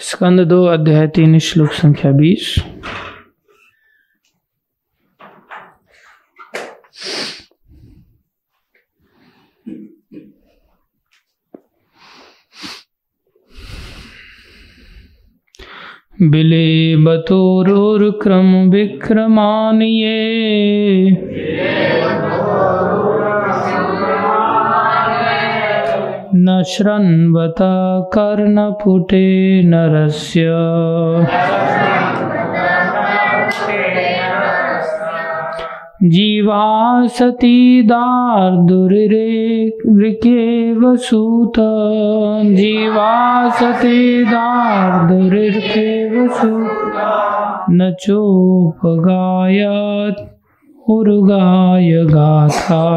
स्कंद दो अध्याय तीन श्लोक संख्या बीस। बिले बिलेबतोरुक्रम विक्रमानिये। न श्रन्वत कर्णपुटे नरस्य। जीवा सती दार्दुरिके वसूत जीवा सती दार्दुरिके वसूत न चोपगायत, उर्गाय गाथा।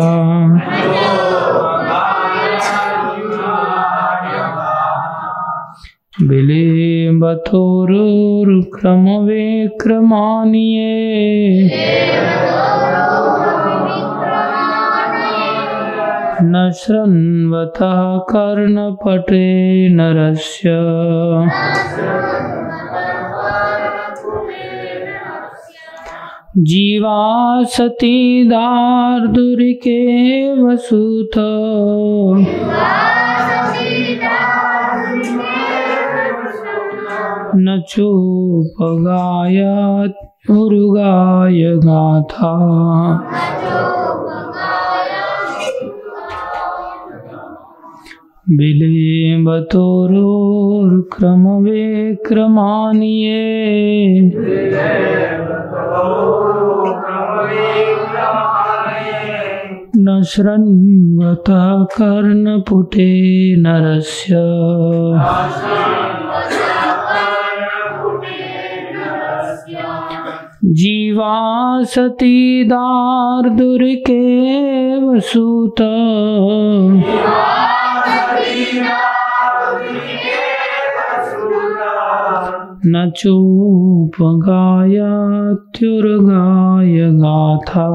बिलेबतोरुक्रमविक्रमानिये न शृण्वतः कर्णपटे नरस्य। जीवा सती दार्दुरिके वसुत। न चोपगायत उरुगाय गाथा। बिलेबतोरुक्रमविक्रमानिये न शृण्वतः कर्णपुटे नरस्य। जीवा सती दार्दुरिके वसुत। न चूप चोपगायत्युर्गाय गाथा।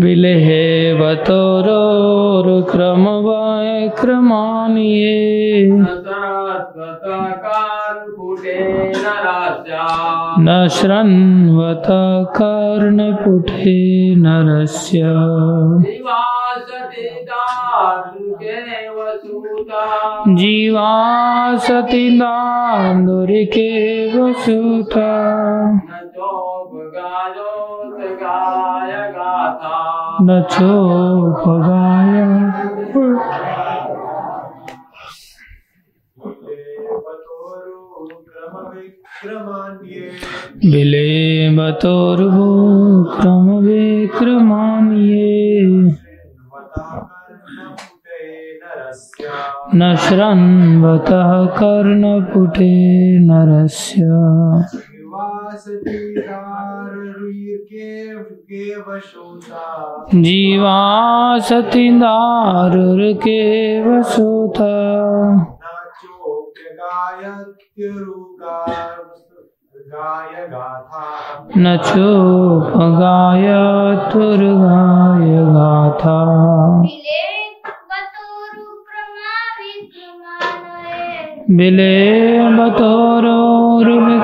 विलेहवतोरुक्रमवैक्रमानिये न शृण्वत कर्णपुटे नरस्य। जीवा सती दान्दुरिके वसुत न क्रम बिलेबतोर्वक्रमविक्रमान्ये न शृण्वतः कर्णपुटे नरस्य। जीवा सती दारुर्के वसुत न चोपगायतुर्गाय गाथा बिलेबतोरुविक्रमानिये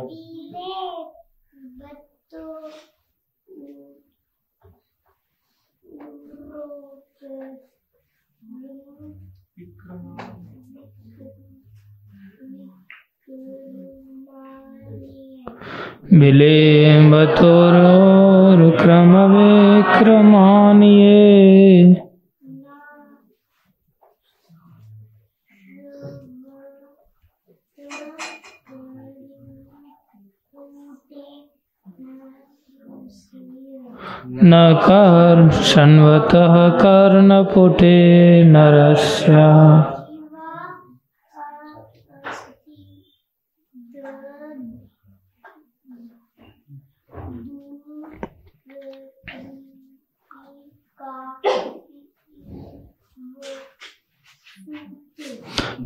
विलेम्बतोरोक्रमविक्रमानिये न कर्षण्वतः कर्णपुटे नरस्या।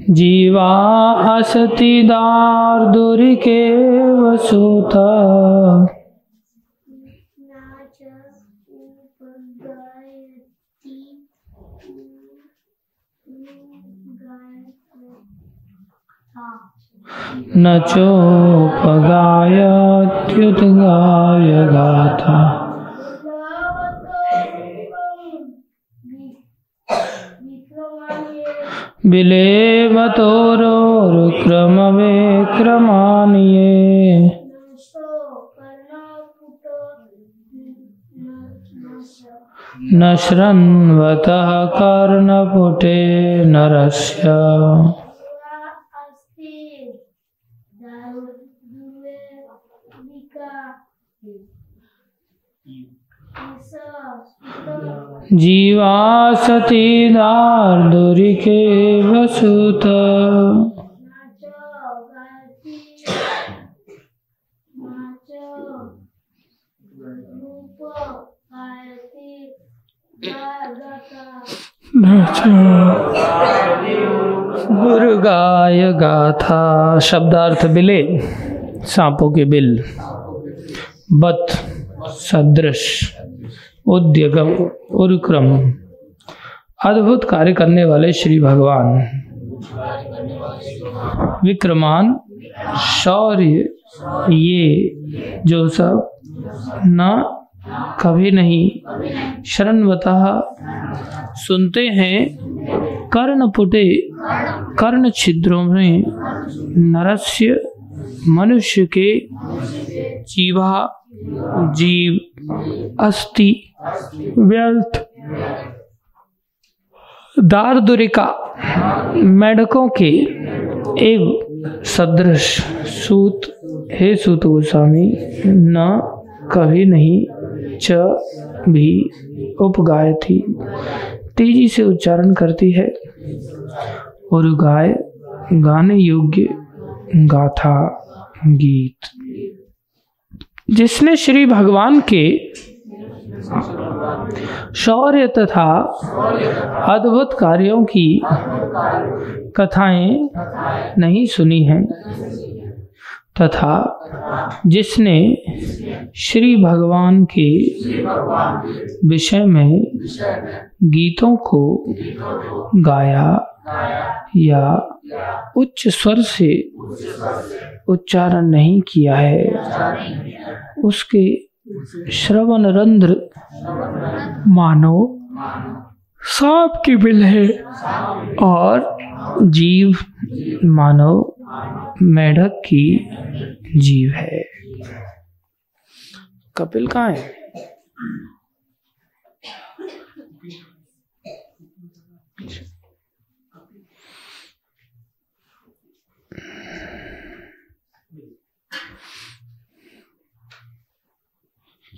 जीवा असति दार्दुरिके वसुत। न चोपगायत्युद्गाय गाथा विलेवतोरोरुक्रमवेक्रमान्ये न शृण्वतः कर्णपुटे नरस्य। जीवा सती दार्दुरिके वसुत। गुरु गाय गाथा शब्दार्थ बिले सांपों के बिल। बत सदृश। उद्यगम, उर्क्रम। अद्भुत कार्य करने वाले श्री भगवान। विक्रमान शौर्य ये जो सब न, कभी नहीं, शरणवतः सुनते हैं, कर्ण पुटे, कर्ण छिद्रों में नरस्य मनुष्य के जीवा, जीव, अस्थि व्यर्थ दारदुरिका मेढकों के एव सदृश सूत। हे सूत गोस्वामी, न कभी नहीं च भी उपगाय थी। तेज़ी से उच्चारण करती है, और गाय गाने योग्य गाथा गीत। जिसने श्री भगवान के शौर्य तथा अद्भुत कार्यों की कथाएँ नहीं सुनी हैं, तथा जिसने श्री भगवान के विषय में गीतों को गाया या उच्च स्वर से उच्चारण नहीं किया है, उसके श्रवण रंध्र मानो, सांप की बिल है। और जीव, मानो, मेढक की जीव है। कपिल कहाँ है?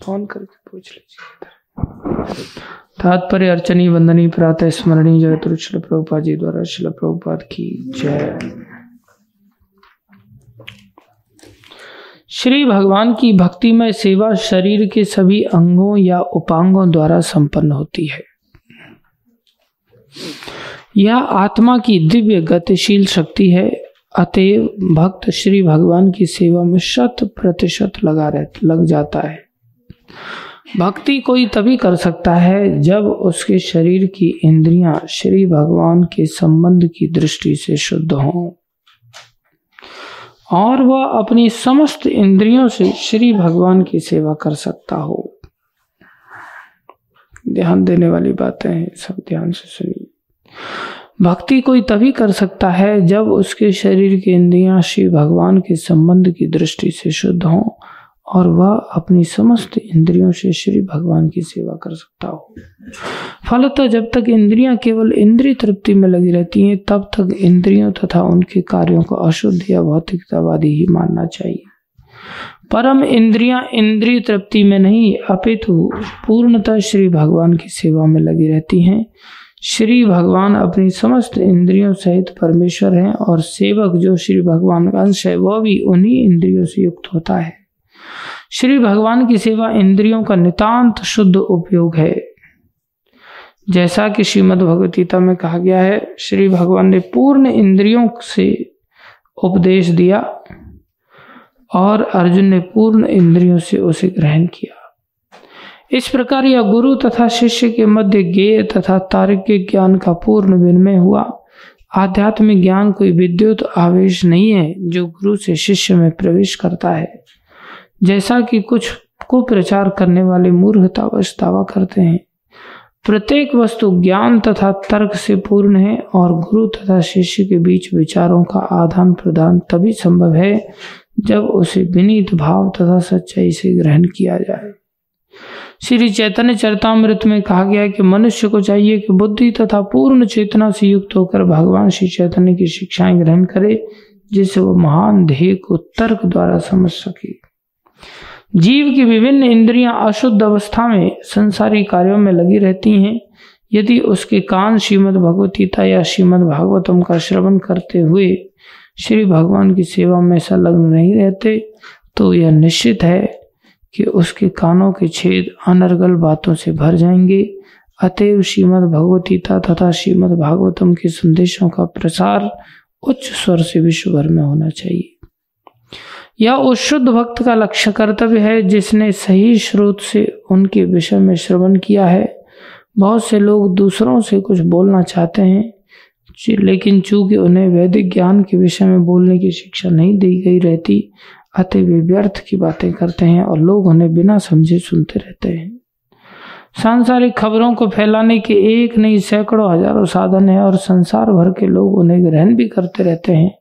फ़ोन करके पूछ लीजिए तात्पर्य अर्चनी वंदनी प्रातः स्मरणी जय शिल प्रभुपा जी द्वारा शिल प्रभुपाद की जय। श्री भगवान की भक्ति में सेवा शरीर के सभी अंगों या उपांगों द्वारा संपन्न होती है। यह आत्मा की दिव्य गतिशील शक्ति है। अतएव भक्त श्री भगवान की सेवा में शत प्रतिशत लगा रह, लग जाता है। भक्ति कोई तभी कर सकता है जब उसके शरीर की इंद्रियाँ श्री भगवान के संबंध की दृष्टि से शुद्ध हों। और वह अपनी समस्त इंद्रियों से श्री भगवान की सेवा कर सकता हो। ध्यान देने वाली बातें हैं, सब ध्यान से सुनिए। भक्ति कोई तभी कर सकता है जब उसके शरीर की इंद्रियाँ श्री भगवान के संबंध की दृष्टि से शुद्ध हों। और वह अपनी समस्त इंद्रियों से श्री भगवान की सेवा कर सकता हो। फलतः जब तक इंद्रियाँ केवल इंद्रिय तृप्ति में लगी रहती हैं, तब तक इंद्रियों तथा उनके कार्यों को अशुद्ध या भौतिकतावादी ही मानना चाहिए। परम इंद्रियाँ इंद्रिय तृप्ति में नहीं, अपितु पूर्णतः श्री भगवान की सेवा में लगी रहती हैं। श्री भगवान अपनी समस्त इंद्रियों सहित परमेश्वर हैं और सेवक जो श्री भगवान का अंश है, वह भी उन्हीं इंद्रियों से युक्त होता है। श्री भगवान की सेवा इंद्रियों का नितांत शुद्ध उपयोग है। जैसा कि श्रीमद भगवतीता में कहा गया है, श्री भगवान ने पूर्ण इंद्रियों से उपदेश दिया और अर्जुन ने पूर्ण इंद्रियों से उसे ग्रहण किया। इस प्रकार यह गुरु तथा शिष्य के मध्य गेय तथा तार्किक ज्ञान का पूर्ण विनिमय हुआ। आध्यात्मिक ज्ञान कोई विद्युत आवेश नहीं है, जो गुरु से शिष्य में प्रवेश करता है। जैसा कि कुछ कुप्रचार करने वाले मूर्खतावश दावा करते हैं। प्रत्येक वस्तु ज्ञान तथा तर्क से पूर्ण है और गुरु तथा शिष्य के बीच विचारों का आदान प्रदान तभी संभव है जब उसे विनीत भाव तथा सच्चाई से ग्रहण किया जाए। श्री चैतन्य चरतामृत में कहा गया कि मनुष्य को चाहिए कि बुद्धि तथा पूर्ण चेतना से युक्त होकर भगवान श्री चैतन्य की शिक्षाएँ ग्रहण करे, जिससे वो महान ध्येय को तर्क द्वारा समझ सके। जीव की विभिन्न इंद्रियाँ अशुद्ध अवस्था में संसारी कार्यों में लगी रहती हैं। यदि उसके कान श्रीमद भगवतीता या श्रीमद भागवतम का श्रवण करते हुए श्री भगवान की सेवा में संलग्न नहीं रहते तो यह निश्चित है कि उसके कानों के छेद अनर्गल बातों से भर जाएँगे। अतएव श्रीमद भगवतीता तथा श्रीमद भागवतम के संदेशों का प्रसार उच्च स्वर से विश्व भर में होना चाहिए। यह उस शुद्ध भक्त का लक्ष्य कर्तव्य है जिसने सही स्रोत से उनके विषय में श्रवण किया है। बहुत से लोग दूसरों से कुछ बोलना चाहते हैं लेकिन चूँकि उन्हें वैदिक ज्ञान के विषय में बोलने की शिक्षा नहीं दी गई रहती, अतः वे व्यर्थ की बातें करते हैं और लोग उन्हें बिना समझे सुनते रहते हैं। सांसारिक खबरों को फैलाने के एक नहीं सैकड़ों हज़ारों साधन है और संसार भर के लोग उन्हें ग्रहण भी करते रहते हैं।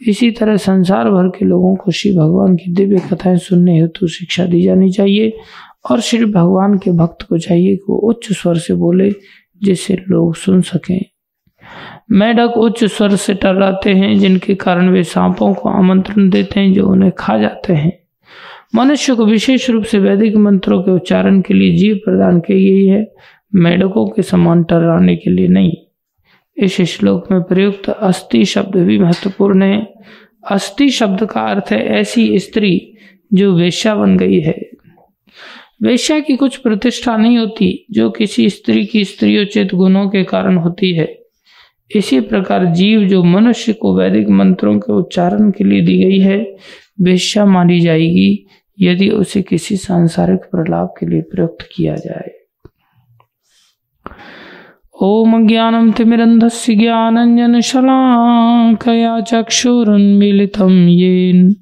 इसी तरह संसार भर के लोगों को श्री भगवान की दिव्य कथाएँ सुनने हेतु शिक्षा दी जानी चाहिए और श्री भगवान के भक्त को चाहिए कि वो उच्च स्वर से बोले, जिससे लोग सुन सकें। मेढक उच्च स्वर से टर्राते हैं, जिनके कारण वे सांपों को आमंत्रण देते हैं जो उन्हें खा जाते हैं। मनुष्य को विशेष रूप से वैदिक मंत्रों के उच्चारण के लिए जीव प्रदान की गई है। मेढकों के समान टर्राने के लिए नहीं। इस श्लोक में प्रयुक्त अस्थि शब्द भी महत्वपूर्ण है। अस्थि शब्द का अर्थ है ऐसी स्त्री जो वेश्या बन गई है। वेश्या की कुछ प्रतिष्ठा नहीं होती, जो किसी स्त्री की स्त्रियोचित गुणों के कारण होती है। इसी प्रकार जीव जो मनुष्य को वैदिक मंत्रों के उच्चारण के लिए दी गई है, वेश्या मानी जाएगी, यदि उसे किसी सांसारिक प्रलाप के लिए प्रयुक्त किया जाए। ओम ज्ञानम तिमिरंधस्य ज्ञानंजनशलाकया चक्षुरुन्मीलितं येन।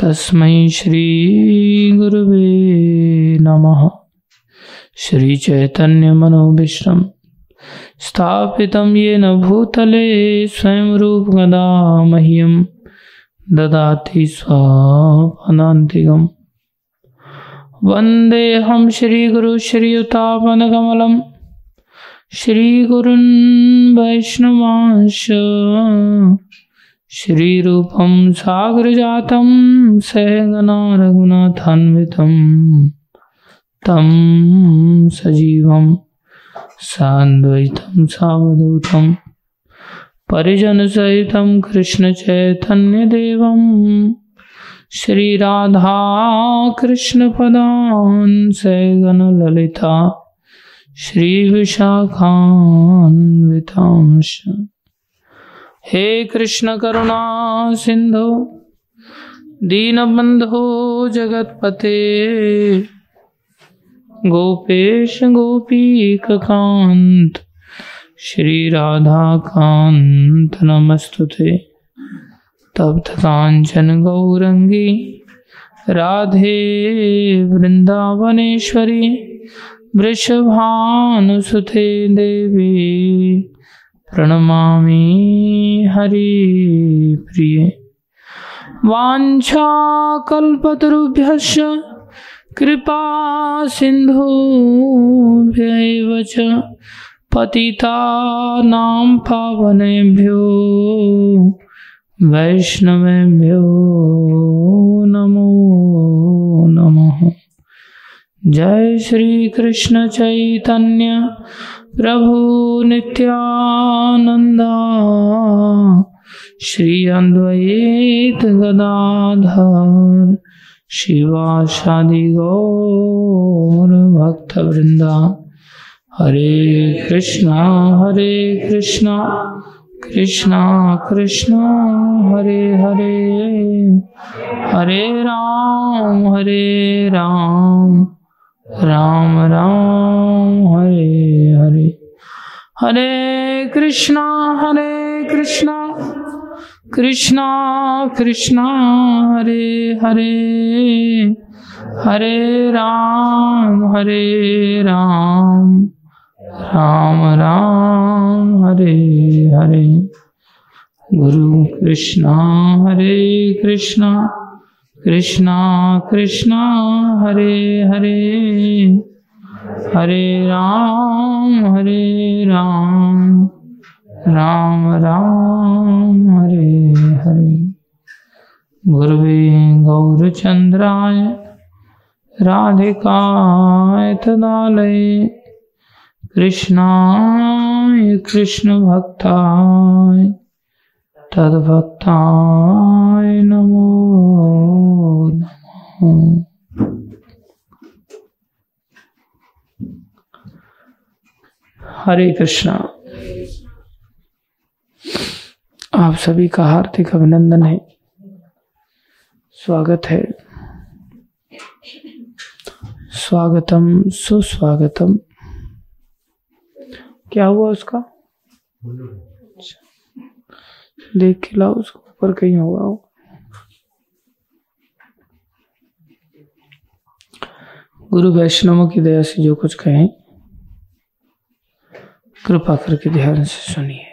तस्मै श्रीगुरुवे नमः। स्थापितं येन भूतले स्वयं रूपगदा मह्यं ददाति स्वापदान्तिकम् वन्देऽहं श्रीगुरुश्रीयुतापनकमलम्। श्रीगुरुन् वैष्णवांश श्रीरूपं सागरजातं सहगना रघुनाथान्वितं तं सजीवं सान्द्वैतं सावधूतं। परिजनसहितं कृष्णचैतन्यदेवं। श्रीराधाकृष्णपदान् सैगनललिता श्रीविशाखान्वितांश। हे कृष्ण करुणा सिंधु दीनबंधो जगतपते। गोपेश गोपीकांत श्री राधा कांत नमस्तुते। तप्त कांचन गौरंगी राधे वृंदावनेश्वरी वृषभानुसुते देवी प्रणमामि हरिप्रिये वाञ्छाकल्पतरुभ्यश्च कृपा सिन्धुभ्यैव च पतितानां पावनेभ्यो वैष्णवेभ्यो नमो जय श्री कृष्ण चैतन्य प्रभु नित्यानंदा श्री अद्वैत गदाधर शिवाशादि गौर भक्त वृंदा हरे कृष्णा हरे कृष्णा कृष्णा कृष्णा, हरे हरे। हरे राम हरे राम। राम राम, हरे हरे। हरे कृष्णा हरे कृष्णा। कृष्णा कृष्णा, हरे हरे। हरे राम हरे राम। राम राम, हरे हरे। गुरु कृष्णा, हरे कृष्णा। कृष्णा कृष्णा, हरे हरे। हरे राम हरे राम। राम राम, हरे हरे। गुरुवे गौरचन्द्राय राधिकाय तदालये। कृष्णाय, कृष्णभक्ताय। नमः। हरे कृष्णा। आप सभी का हार्दिक अभिनंदन है। स्वागत है। स्वागतम, सुस्वागतम। क्या हुआ उसका? देख के लाओ, उसको ऊपर कहीं होगा वो। गुरु वैष्णवों की दया से जो कुछ कहें, कृपा करके ध्यान से सुनिए।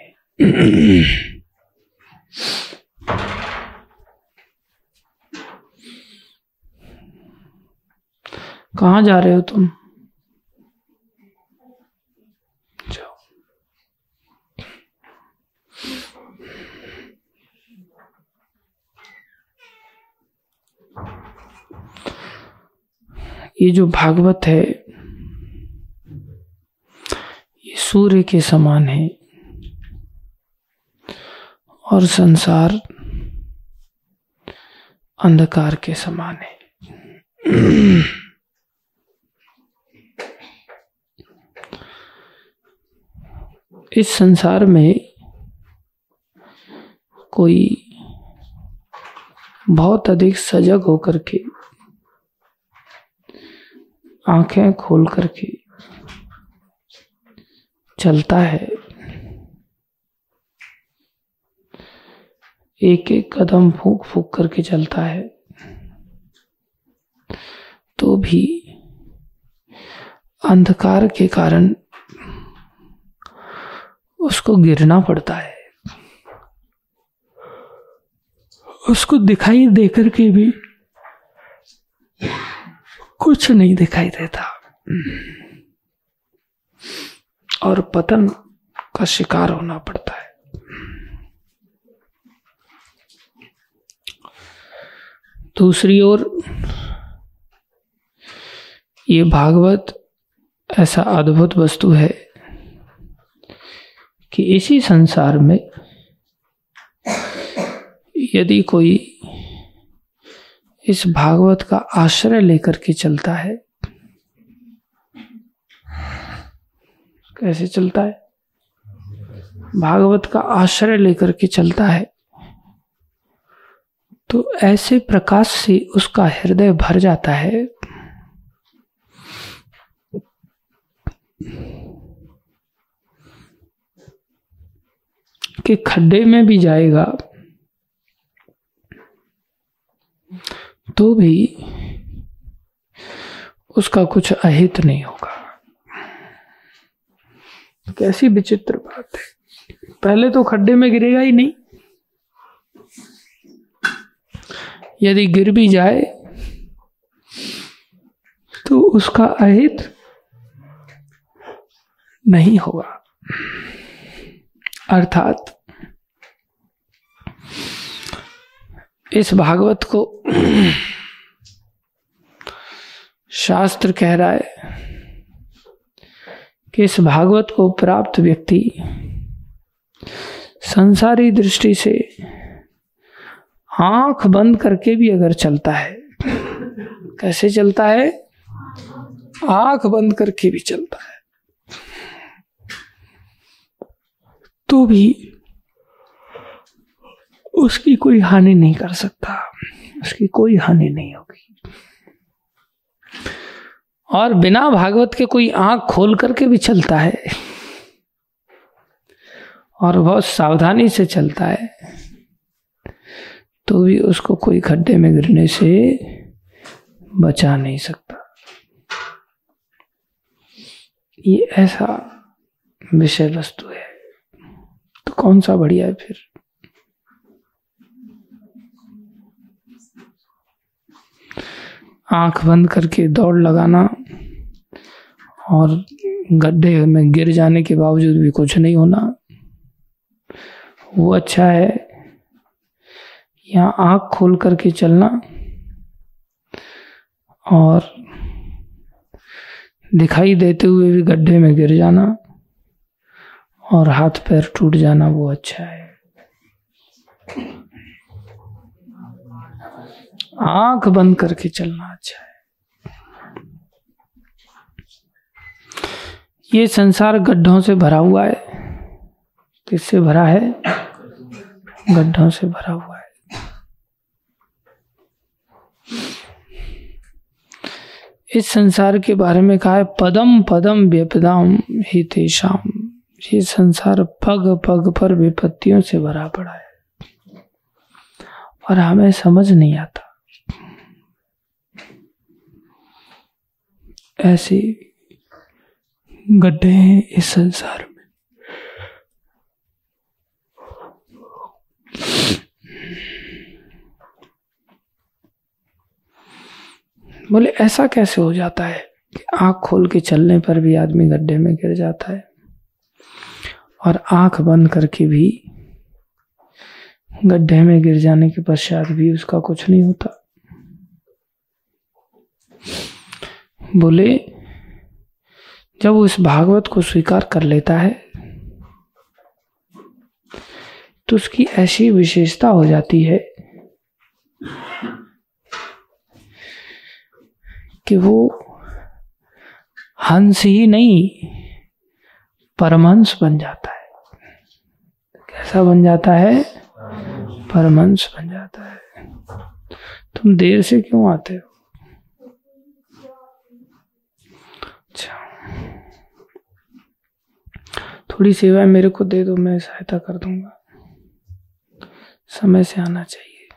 कहाँ जा रहे हो तुम जाओ ये जो भागवत है, ये सूर्य के समान है। और संसार अंधकार के समान है। इस संसार में कोई बहुत अधिक सजग होकर के आँखें खोल करके चलता है। एक एक कदम फूक फूक करके चलता है। तो भी अंधकार के कारण उसको गिरना पड़ता है। उसको दिखाई देकर के भी कुछ नहीं दिखाई देता। और पतन का शिकार होना पड़ता है। दूसरी ओर, ये भागवत ऐसा अद्भुत वस्तु है कि इसी संसार में यदि कोई इस भागवत का आश्रय लेकर के चलता है। कैसे चलता है? भागवत का आश्रय लेकर के चलता है। तो ऐसे प्रकाश से उसका हृदय भर जाता है। कि खड्डे में भी जाएगा। तो भी उसका कुछ अहित नहीं होगा। कैसी विचित्र बात है। पहले तो खड्डे में गिरेगा ही नहीं। यदि गिर भी जाए तो उसका अहित नहीं होगा। अर्थात इस भागवत को शास्त्र कह रहा है कि इस भागवत को प्राप्त व्यक्ति संसारी दृष्टि से आँख बंद करके भी अगर चलता है, कैसे चलता है? आँख बंद करके भी चलता है। तो भी उसकी कोई हानि नहीं कर सकता। उसकी कोई हानि नहीं होगी। और बिना भागवत के कोई आँख खोल करके भी चलता है। और बहुत सावधानी से चलता है तो भी उसको कोई खड्डे में गिरने से बचा नहीं सकता। ये ऐसा विषय वस्तु है। तो कौन सा बढ़िया है फिर? आँख बंद करके दौड़ लगाना और गड्ढे में गिर जाने के बावजूद भी कुछ नहीं होना, वो अच्छा है। या आँख खोल करके चलना और दिखाई देते हुए भी गड्ढे में गिर जाना और हाथ पैर टूट जाना वो अच्छा है। आँख बंद करके चलना अच्छा है। ये संसार गड्ढों से भरा हुआ है। किससे भरा है? गड्ढों से भरा हुआ है। इस संसार के बारे में कहा है, पदम पदम व्यपदाम ही तेषाम ये संसार पग पग पर विपत्तियों से भरा पड़ा है। और हमें समझ नहीं आता। ऐसे गड्ढे हैं इस संसार में। बोले, ऐसा कैसे हो जाता है कि आँख खोल के चलने पर भी आदमी गड्ढे में गिर जाता है और आँख बंद करके भी गड्ढे में गिर जाने के पश्चात भी उसका कुछ नहीं होता। बोले, जब वो इस भागवत को स्वीकार कर लेता है तो उसकी ऐसी विशेषता हो जाती है कि वो हंस ही नहीं, परमहंस बन जाता है। कैसा बन जाता है? परमहंस बन जाता है। तुम देर से क्यों आते हो? थोड़ी सेवा मेरे को दे दो, मैं सहायता कर दूँगा। समय से आना चाहिए।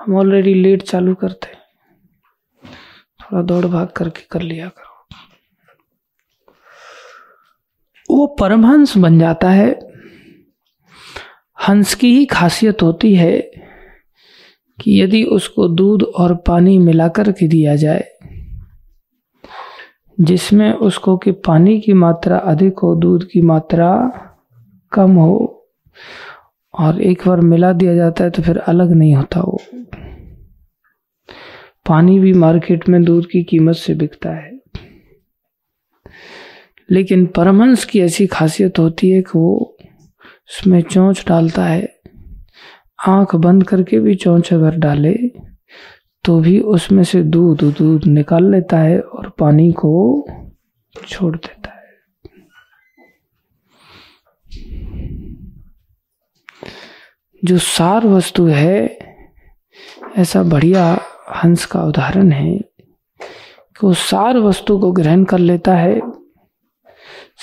हम ऑलरेडी लेट चालू करते थोड़ा दौड़ भाग करके कर लिया करो। वो परमहंस बन जाता है। हंस की ही खासियत होती है कि यदि उसको दूध और पानी मिलाकर के दिया जाए जिसमें उसको कि पानी की मात्रा अधिक हो, दूध की मात्रा कम हो और एक बार मिला दिया जाता है तो फिर अलग नहीं होता वो। पानी भी मार्केट में दूध की कीमत से बिकता है। लेकिन परमहंस की ऐसी खासियत होती है कि वो उसमें चोंच डालता है। आँख बंद करके भी चोंच अगर डाले तो भी उसमें से दूध दूध निकाल लेता है और पानी को छोड़ देता है। जो सार वस्तु है, ऐसा बढ़िया हंस का उदाहरण है कि वो सार वस्तु को ग्रहण कर लेता है।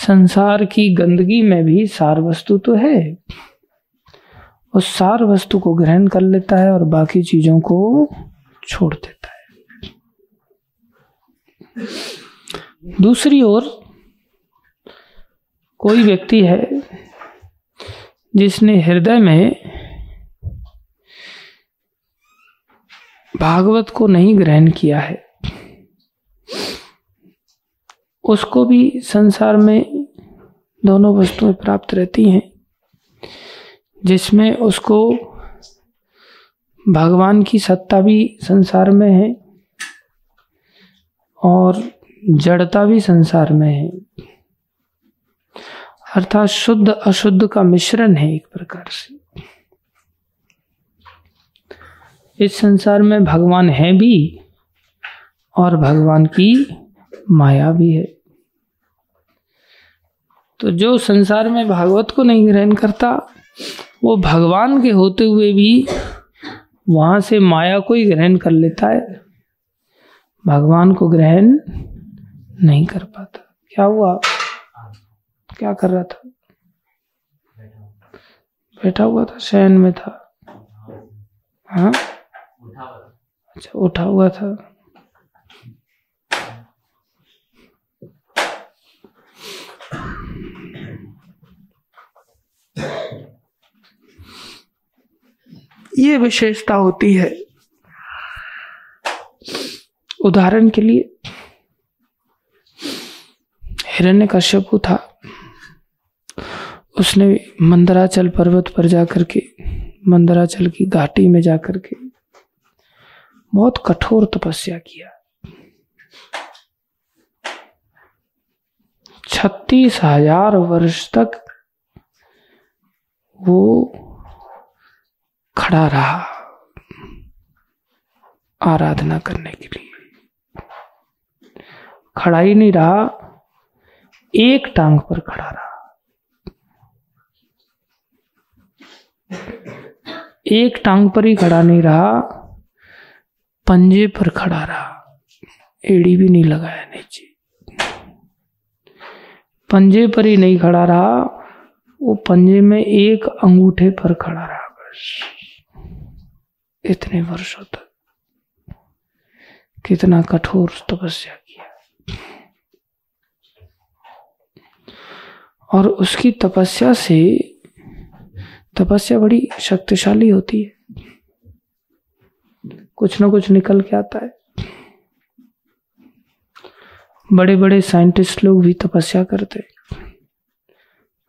संसार की गंदगी में भी सार वस्तु तो है। उस सार वस्तु को ग्रहण कर लेता है और बाकी चीज़ों को छोड़ देता है। दूसरी ओर कोई व्यक्ति है जिसने हृदय में भागवत को नहीं ग्रहण किया है, उसको भी संसार में दोनों वस्तुएँ प्राप्त रहती हैं, जिसमें उसको भगवान की सत्ता भी संसार में है और जड़ता भी संसार में है। अर्थात शुद्ध अशुद्ध का मिश्रण है एक प्रकार से। इस संसार में भगवान है भी और भगवान की माया भी है। तो जो संसार में भागवत को नहीं ग्रहण करता, वो भगवान के होते हुए भी वहाँ से माया को ही ग्रहण कर लेता है। भगवान को ग्रहण नहीं कर पाता। क्या हुआ? क्या कर रहा था? बैठा हुआ था, शयन में था। हाँ? अच्छा उठा हुआ था। ये विशेषता होती है। उदाहरण के लिए हिरण्य कश्यपु था। उसने मंदराचल पर्वत पर जाकर के, मंदराचल की घाटी में जाकर के बहुत कठोर तपस्या किया। छत्तीस हज़ार वर्ष तक वो खड़ा रहा आराधना करने के लिए। खड़ा ही नहीं रहा, एक टांग पर खड़ा रहा। एक टांग पर ही खड़ा नहीं रहा, पंजे पर खड़ा रहा। एड़ी भी नहीं लगाया नीचे। पंजे पर ही नहीं खड़ा रहा, वो पंजे में एक अंगूठे पर खड़ा रहा बस। इतने वर्षों तक। कितना कठोर तपस्या किया। और उसकी तपस्या से तपस्या बड़ी शक्तिशाली होती है। कुछ ना कुछ निकल के आता है। बड़े बड़े साइंटिस्ट लोग भी तपस्या करते।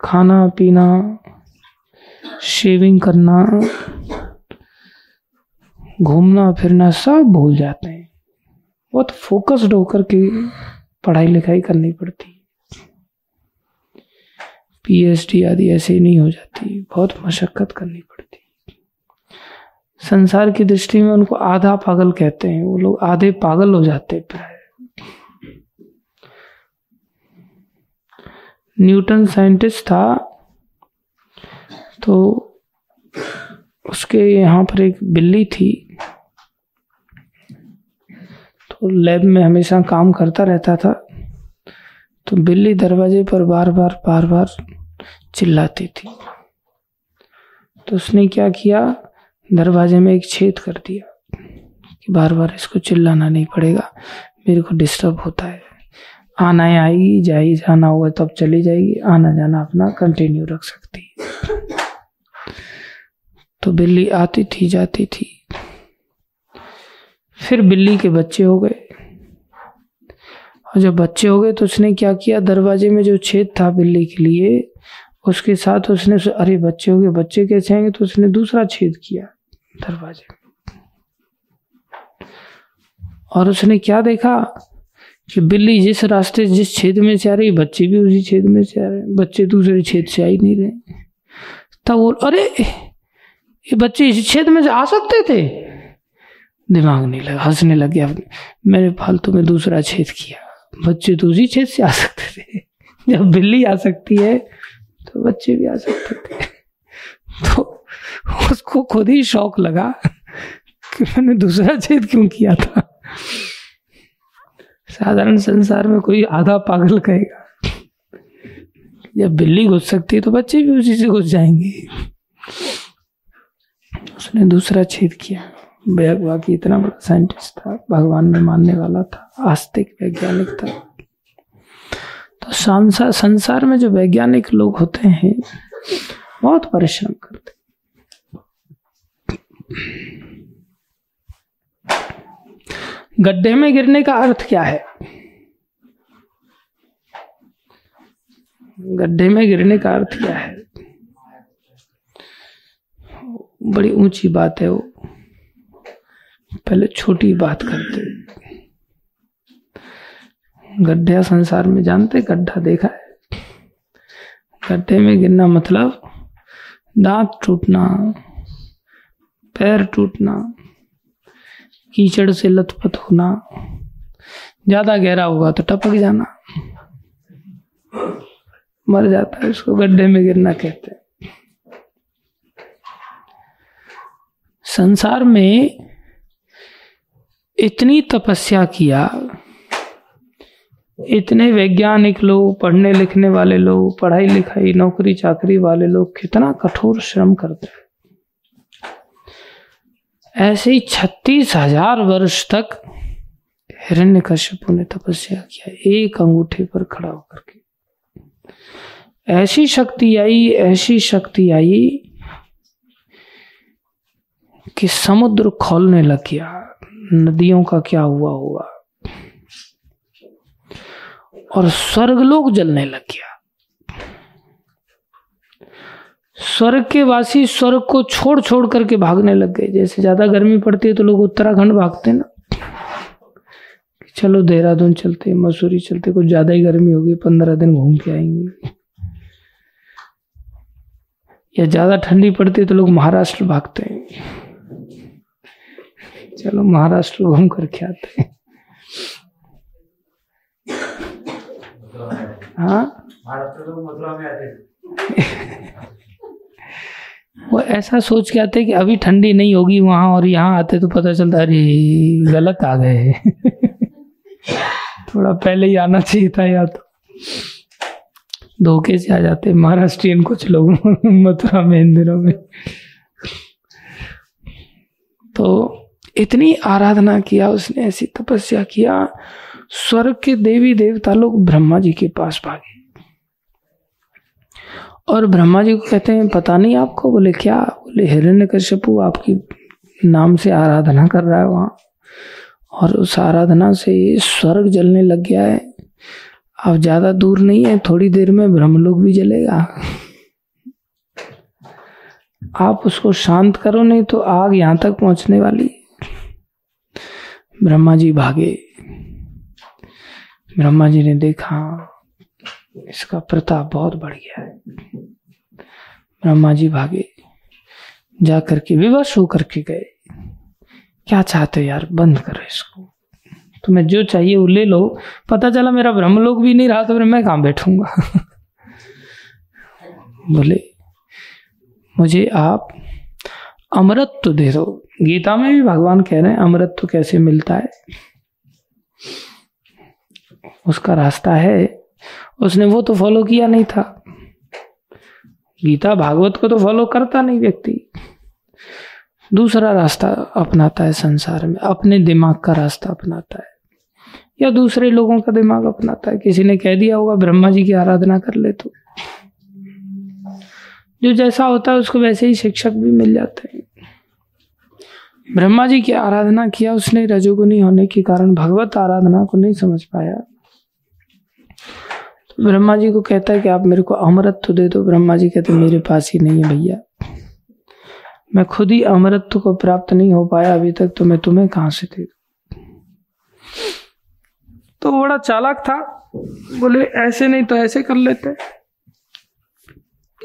खाना पीना शेविंग करना घूमना, फिरना सब भूल जाते हैं। बहुत फोकस्ड होकर के पढ़ाई लिखाई करनी पड़ती पीएचडी आदि ऐसे ही नहीं हो जाती, बहुत मशक्कत करनी पड़ती संसार की दृष्टि में उनको आधा पागल कहते हैं, वो लोग आधे पागल हो जाते प्राय। न्यूटन साइंटिस्ट था तो उसके यहाँ पर एक बिल्ली थी। तो लैब में हमेशा काम करता रहता था। तो बिल्ली दरवाजे पर बार बार बार बार चिल्लाती थी। तो उसने क्या किया? दरवाजे में एक छेद कर दिया कि बार बार इसको चिल्लाना नहीं पड़ेगा, मेरे को डिस्टर्ब होता है। आना आएगी जाएगी जाना होगा तब चली जाएगी आना जाना अपना कंटिन्यू रख सकती। तो बिल्ली आती थी, जाती थी। फिर बिल्ली के बच्चे हो गए। और जब बच्चे हो गए तो उसने क्या किया? दरवाजे में जो छेद था बिल्ली के लिए, उसके साथ उसने अरे बच्चे हो गए, बच्चे कैसे आएँगे? तो उसने दूसरा छेद किया दरवाजे में। और उसने क्या देखा? कि बिल्ली जिस रास्ते, जिस छेद में से आ रही, बच्चे भी उसी छेद में से आ रहे बच्चे दूसरे छेद से आ ही नहीं रहे। तब वो, अरे! ये बच्चे इस छेद में से आ सकते थे? दिमाग नहीं लगा, हंसने लग गया। मैंने फालतू में दूसरा छेद किया। बच्चे तो उसी छेद से आ सकते थे। जब बिल्ली आ सकती है तो बच्चे भी आ सकते थे। तो उसको खुद ही शौक लगा कि मैंने दूसरा छेद क्यों किया था? साधारण संसार में कोई आधा पागल कहेगा, जब बिल्ली घुस सकती है तो बच्चे भी उसी से घुस जाएँगे। उसने दूसरा छेद किया। बाकी इतना बड़ा साइंटिस्ट था, भगवान में मानने वाला था, आस्तिक वैज्ञानिक था। तो संसार संसार में जो वैज्ञानिक लोग होते हैं, बहुत परिश्रम करते गड्ढे में गिरने का अर्थ क्या है? गड्ढे में गिरने का अर्थ क्या है? बड़ी ऊँची बात है वो। पहले छोटी बात करते। गड्ढा संसार में जानते गड्ढा देखा है। गड्ढे में गिरना मतलब दांत टूटना, पैर टूटना, कीचड़ से लथपथ होना। ज़्यादा गहरा होगा तो टपक जाना। मर जाता है उसको गड्ढे में गिरना कहते हैं। संसार में इतनी तपस्या किया, इतने वैज्ञानिक लोग, पढ़ने लिखने वाले लोग, पढ़ाई लिखाई, नौकरी चाकरी वाले लोग कितना कठोर श्रम करते ऐसे ही छत्तीस हज़ार वर्ष तक हिरण्य कश्यपु ने तपस्या किया, एक अंगूठे पर खड़ा होकर के। ऐसी शक्ति आई, ऐसी शक्ति आई कि समुद्र खोलने लग गया। नदियों का क्या हुआ होगा और स्वर्गलोक जलने लग गया। स्वर्ग के वासी स्वर्ग को छोड़ छोड़ करके भागने लग गए। जैसे ज़्यादा गर्मी पड़ती है तो लोग उत्तराखंड भागते ना। चलो देहरादून चलते मसूरी चलते कुछ ज़्यादा ही गर्मी होगी, पंद्रह दिन घूम के आएँगे। या ज़्यादा ठंडी पड़ती है तो लोग महाराष्ट्र भागते हैं। चलो महाराष्ट्र घूम करके आते हैं। हाँ? वो ऐसा सोच के आते कि अभी ठंडी नहीं होगी वहाँ और यहाँ आते तो पता चलता अरे गलत आ गए थोड़ा पहले ही आना चाहिए था या तो। धोखे से आ जाते महाराष्ट्रियन कुछ लोग मथुरा में इन दिनों में। तो इतनी आराधना किया, उसने ऐसी तपस्या किया। स्वर्ग के देवी देवता लोग ब्रह्मा जी के पास भागे। और ब्रह्मा जी को कहते हैं, पता नहीं आपको? बोले, क्या? बोले हिरण्य कश्यपु आपकी नाम से आराधना कर रहा है वहाँ। और उस आराधना से स्वर्ग जलने लग गया है। अब ज़्यादा दूर नहीं है, थोड़ी देर में ब्रह्मलोक भी जलेगा। आप उसको शांत करो, नहीं तो आग यहाँ तक पहुँचने वाली ब्रह्मा जी भागे। ब्रह्मा जी ने देखा, इसका प्रताप बहुत बढ़ गया है। ब्रह्मा जी भागे जा करके विवश होकर के गए। क्या चाहते हो यार, बंद करो इसको। तुम्हें जो चाहिए वो ले लो। पता चला मेरा ब्रह्मलोक भी नहीं रहा तो फिर मैं कहाँ बैठूँगा? बोले, मुझे आप अमृत तो दे दो। गीता में भी भगवान कह रहे हैं, अमृत तो कैसे मिलता है? उसका रास्ता है। उसने वो तो फॉलो किया नहीं था। गीता भागवत को तो फॉलो करता नहीं व्यक्ति। दूसरा रास्ता अपनाता है संसार में, अपने दिमाग का रास्ता अपनाता है। या दूसरे लोगों का दिमाग अपनाता है। किसी ने कह दिया होगा, ब्रह्मा जी की आराधना कर ले तो। जो जैसा होता है, उसको वैसे ही शिक्षक भी मिल जाते हैं। ब्रह्मा जी की आराधना किया उसने रजोगुनी होने के कारण भगवत आराधना को नहीं समझ पाया। तो ब्रह्मा जी को कहता है कि आप मेरे को अमृत दे दो। ब्रह्मा जी कहते मेरे पास ही नहीं है भैया। मैं खुद ही अमृत को प्राप्त नहीं हो पाया अभी तक तो मैं तुम्हें कहाँ से दे तो बड़ा चालाक था। बोले, ऐसे नहीं तो ऐसे कर लेते।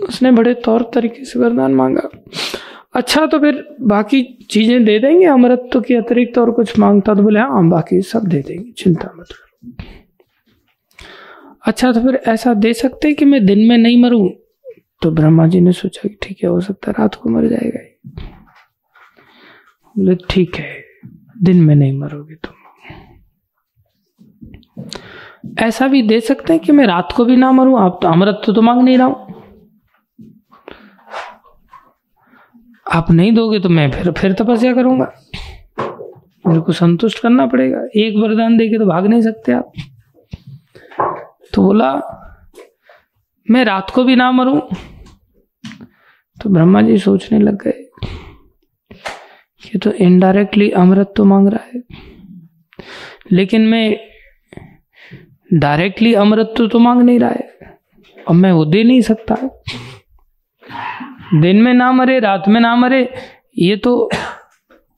उसने बड़े तौर तरीके से वरदान मांगा। अच्छा तो फिर बाकी चीज़ें दे देंगे अमृत के अतिरिक्त और कुछ माँगता तो बोले हाँ बाकी सब दे देंगे चिंता मत करो। अच्छा तो फिर ऐसा दे सकते कि मैं दिन में नहीं मरूं? तो ब्रह्मा जी ने सोचा कि ठीक है हो सकता है रात को मर जाएगा बोले ठीक है दिन में नहीं मरोगे तुम। ऐसा भी दे सकते हैं कि मैं रात को भी ना मरूं? आप तो अमृत तो, तो मांग नहीं रहा हूँ। आप नहीं दोगे तो मैं फिर फिर तपस्या करूँगा। मेरे को संतुष्ट करना पड़ेगा। एक वरदान देके तो भाग नहीं सकते आप। तो बोला मैं रात को भी ना मरूं। तो ब्रह्मा जी सोचने लग गए कि तो इनडायरेक्टली अमृत तो मांग रहा है। लेकिन मैं डायरेक्टली अमृत तो, तो मांग नहीं रहा है। और मैं वो दे नहीं सकता। दिन में ना मरे, रात में ना मरे, ये तो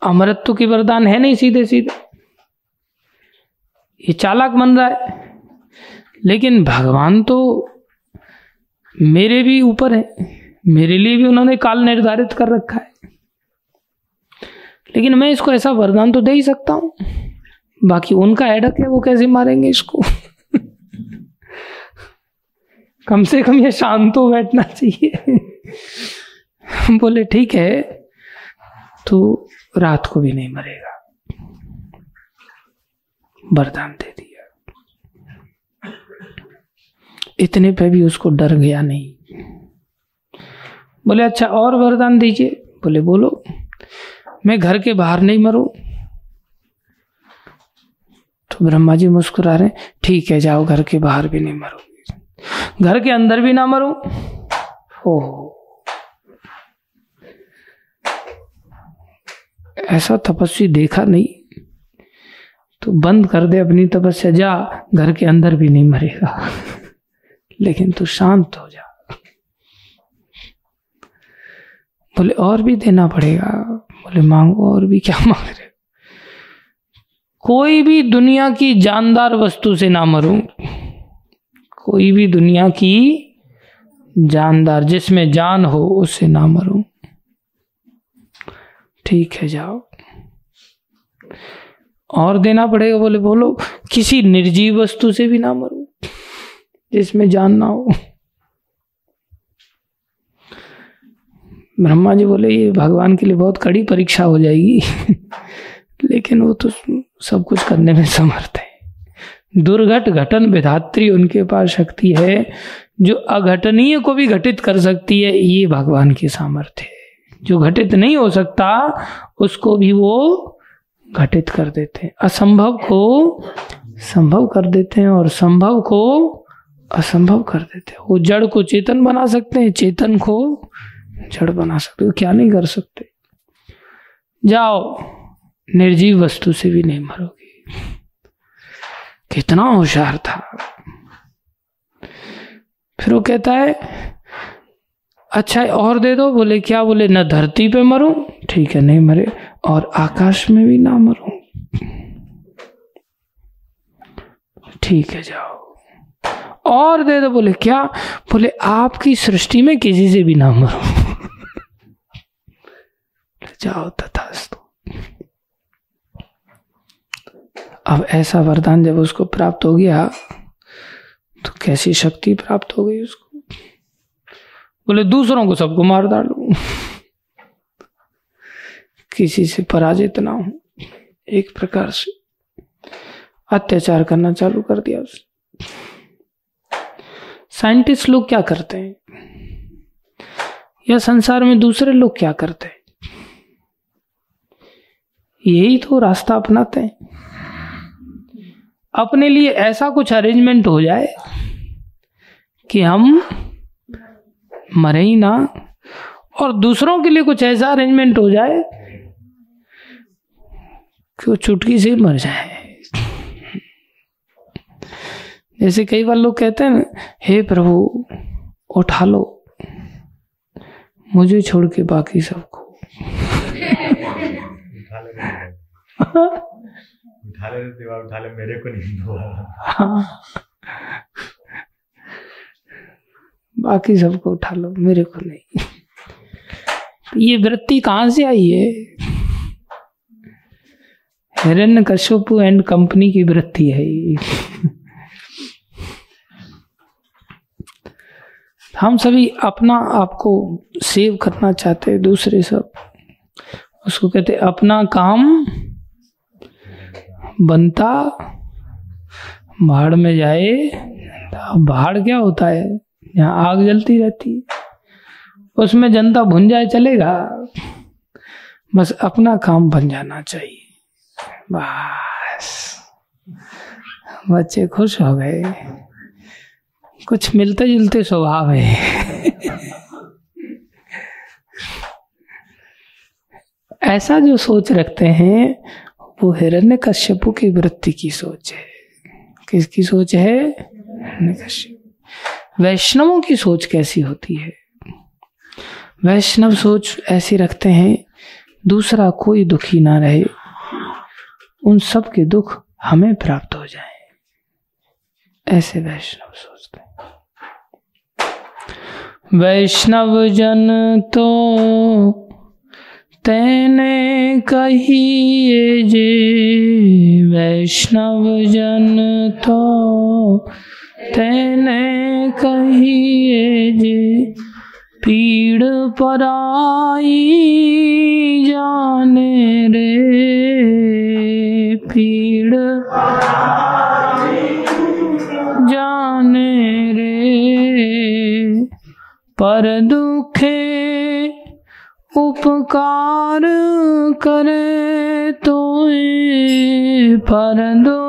अमृत्व की वरदान है नहीं सीधे सीधे ये चालाक बन रहा है। लेकिन भगवान तो मेरे भी ऊपर है। मेरे लिए भी उन्होंने काल निर्धारित कर रखा है। लेकिन मैं इसको ऐसा वरदान तो दे ही सकता हूँ। बाकी उनका एडक है, वो कैसे मारेंगे इसको? कम से कम ये शांत तो बैठना चाहिए। बोले, ठीक है तो रात को भी नहीं मरेगा। वरदान दे दिया। इतने पे भी उसको डर गया नहीं। बोले अच्छा और वरदान दीजिए। बोले, बोलो, मैं घर के बाहर नहीं मरू। तो ब्रह्मा जी मुस्कुरा रहे ठीक है, जाओ, घर के बाहर भी नहीं मरो घर के अंदर भी ना मरो? ओ ऐसा तपस्वी देखा नहीं तो बंद कर दे अपनी तपस्या, जा, घर के अंदर भी नहीं मरेगा। लेकिन तू शांत हो जा। बोले, और भी देना पड़ेगा। बोले, मांगो, और भी क्या मांग रहे कोई भी दुनिया की जानदार वस्तु से ना मरूं। कोई भी दुनिया की जानदार, जिसमें जान हो, उससे ना मरूं। ठीक है, जाओ। और देना पड़ेगा, बोले, बोलो, किसी निर्जीव वस्तु से भी ना मरूं, जिसमें जान ना हो। ब्रह्मा जी बोले, ये भगवान के लिए बहुत कड़ी परीक्षा हो जाएगी। लेकिन वो तो सब कुछ करने में समर्थ है। दुर्घट घटन विधात्री उनके पास शक्ति है, जो अघटनीय को भी घटित कर सकती है, ये भगवान की सामर्थ्य है। जो घटित नहीं हो सकता, उसको भी वो घटित कर देते हैं। असंभव को संभव कर देते हैं और संभव को असंभव कर देते हैं। वो जड़ को चेतन बना सकते हैं, चेतन को जड़ बना सकते हो। क्या नहीं कर सकते? जाओ, निर्जीव वस्तु से भी नहीं मरोगी। कितना होशियार था। फिर वो कहता है अच्छा और दे दो। बोले, क्या? बोले, न धरती पे मरूं। ठीक है, नहीं मरे। और आकाश में भी ना मरूं। ठीक है, जाओ। और दे दो। बोले, क्या? बोले, आपकी सृष्टि में किसी से भी ना मरूं। जाओ, तथास्तु। अब ऐसा वरदान जब उसको प्राप्त हो गया तो कैसी शक्ति प्राप्त हो गई उसको? बोले, दूसरों को सबको मार डालू। किसी से पराजित ना हो। एक प्रकार से अत्याचार करना चालू कर दिया उसने। साइंटिस्ट लोग क्या करते हैं? या संसार में दूसरे लोग क्या करते हैं? यही तो रास्ता अपनाते हैं। अपने लिए ऐसा कुछ अरेंजमेंट हो जाए कि हम मरे ही ना। और दूसरों के लिए कुछ ऐसा अरेंजमेंट हो जाए कि वो चुटकी से मर जाए। जैसे कई बार लोग कहते हैं हे प्रभु उठा लो। मुझे छोड़ के बाकी सबको। उठा ले दीवार उठा ले मेरे को नहीं हाँ। बाकी सबको उठा लो, मेरे को नहीं। ये वृत्ति कहाँ से आई है? हिरण्य कश्यप एंड कंपनी की वृत्ति है हम सभी अपना आपको सेव करना चाहते हैं, दूसरे सब। उसको कहते अपना काम बनता, भाड़ में जाए, भाड़ क्या होता है? यहाँ आग जलती रहती है, उसमें जनता भुन जाए, चलेगा। बस अपना काम बन जाना चाहिए। बस। बच्चे खुश हो गए। कुछ मिलते जुलते स्वभाव है। ऐसा जो सोच रखते हैं, वो हिरण्य कश्यपु की वृत्ति की सोच है। किसकी सोच है? वैष्णवों की सोच कैसी होती है? वैष्णव सोच ऐसी रखते हैं, दूसरा कोई दुखी ना रहे। उन सब के दुख हमें प्राप्त हो जाए। ऐसे वैष्णव सोचते वैष्णव जन तो तेने कहिए जे। वैष्णव जन तो तेने कहिए जे पीड़ पराई जाने रे, पीड़ जाने रे। पर दुखे उपकार करे तो पर दुखे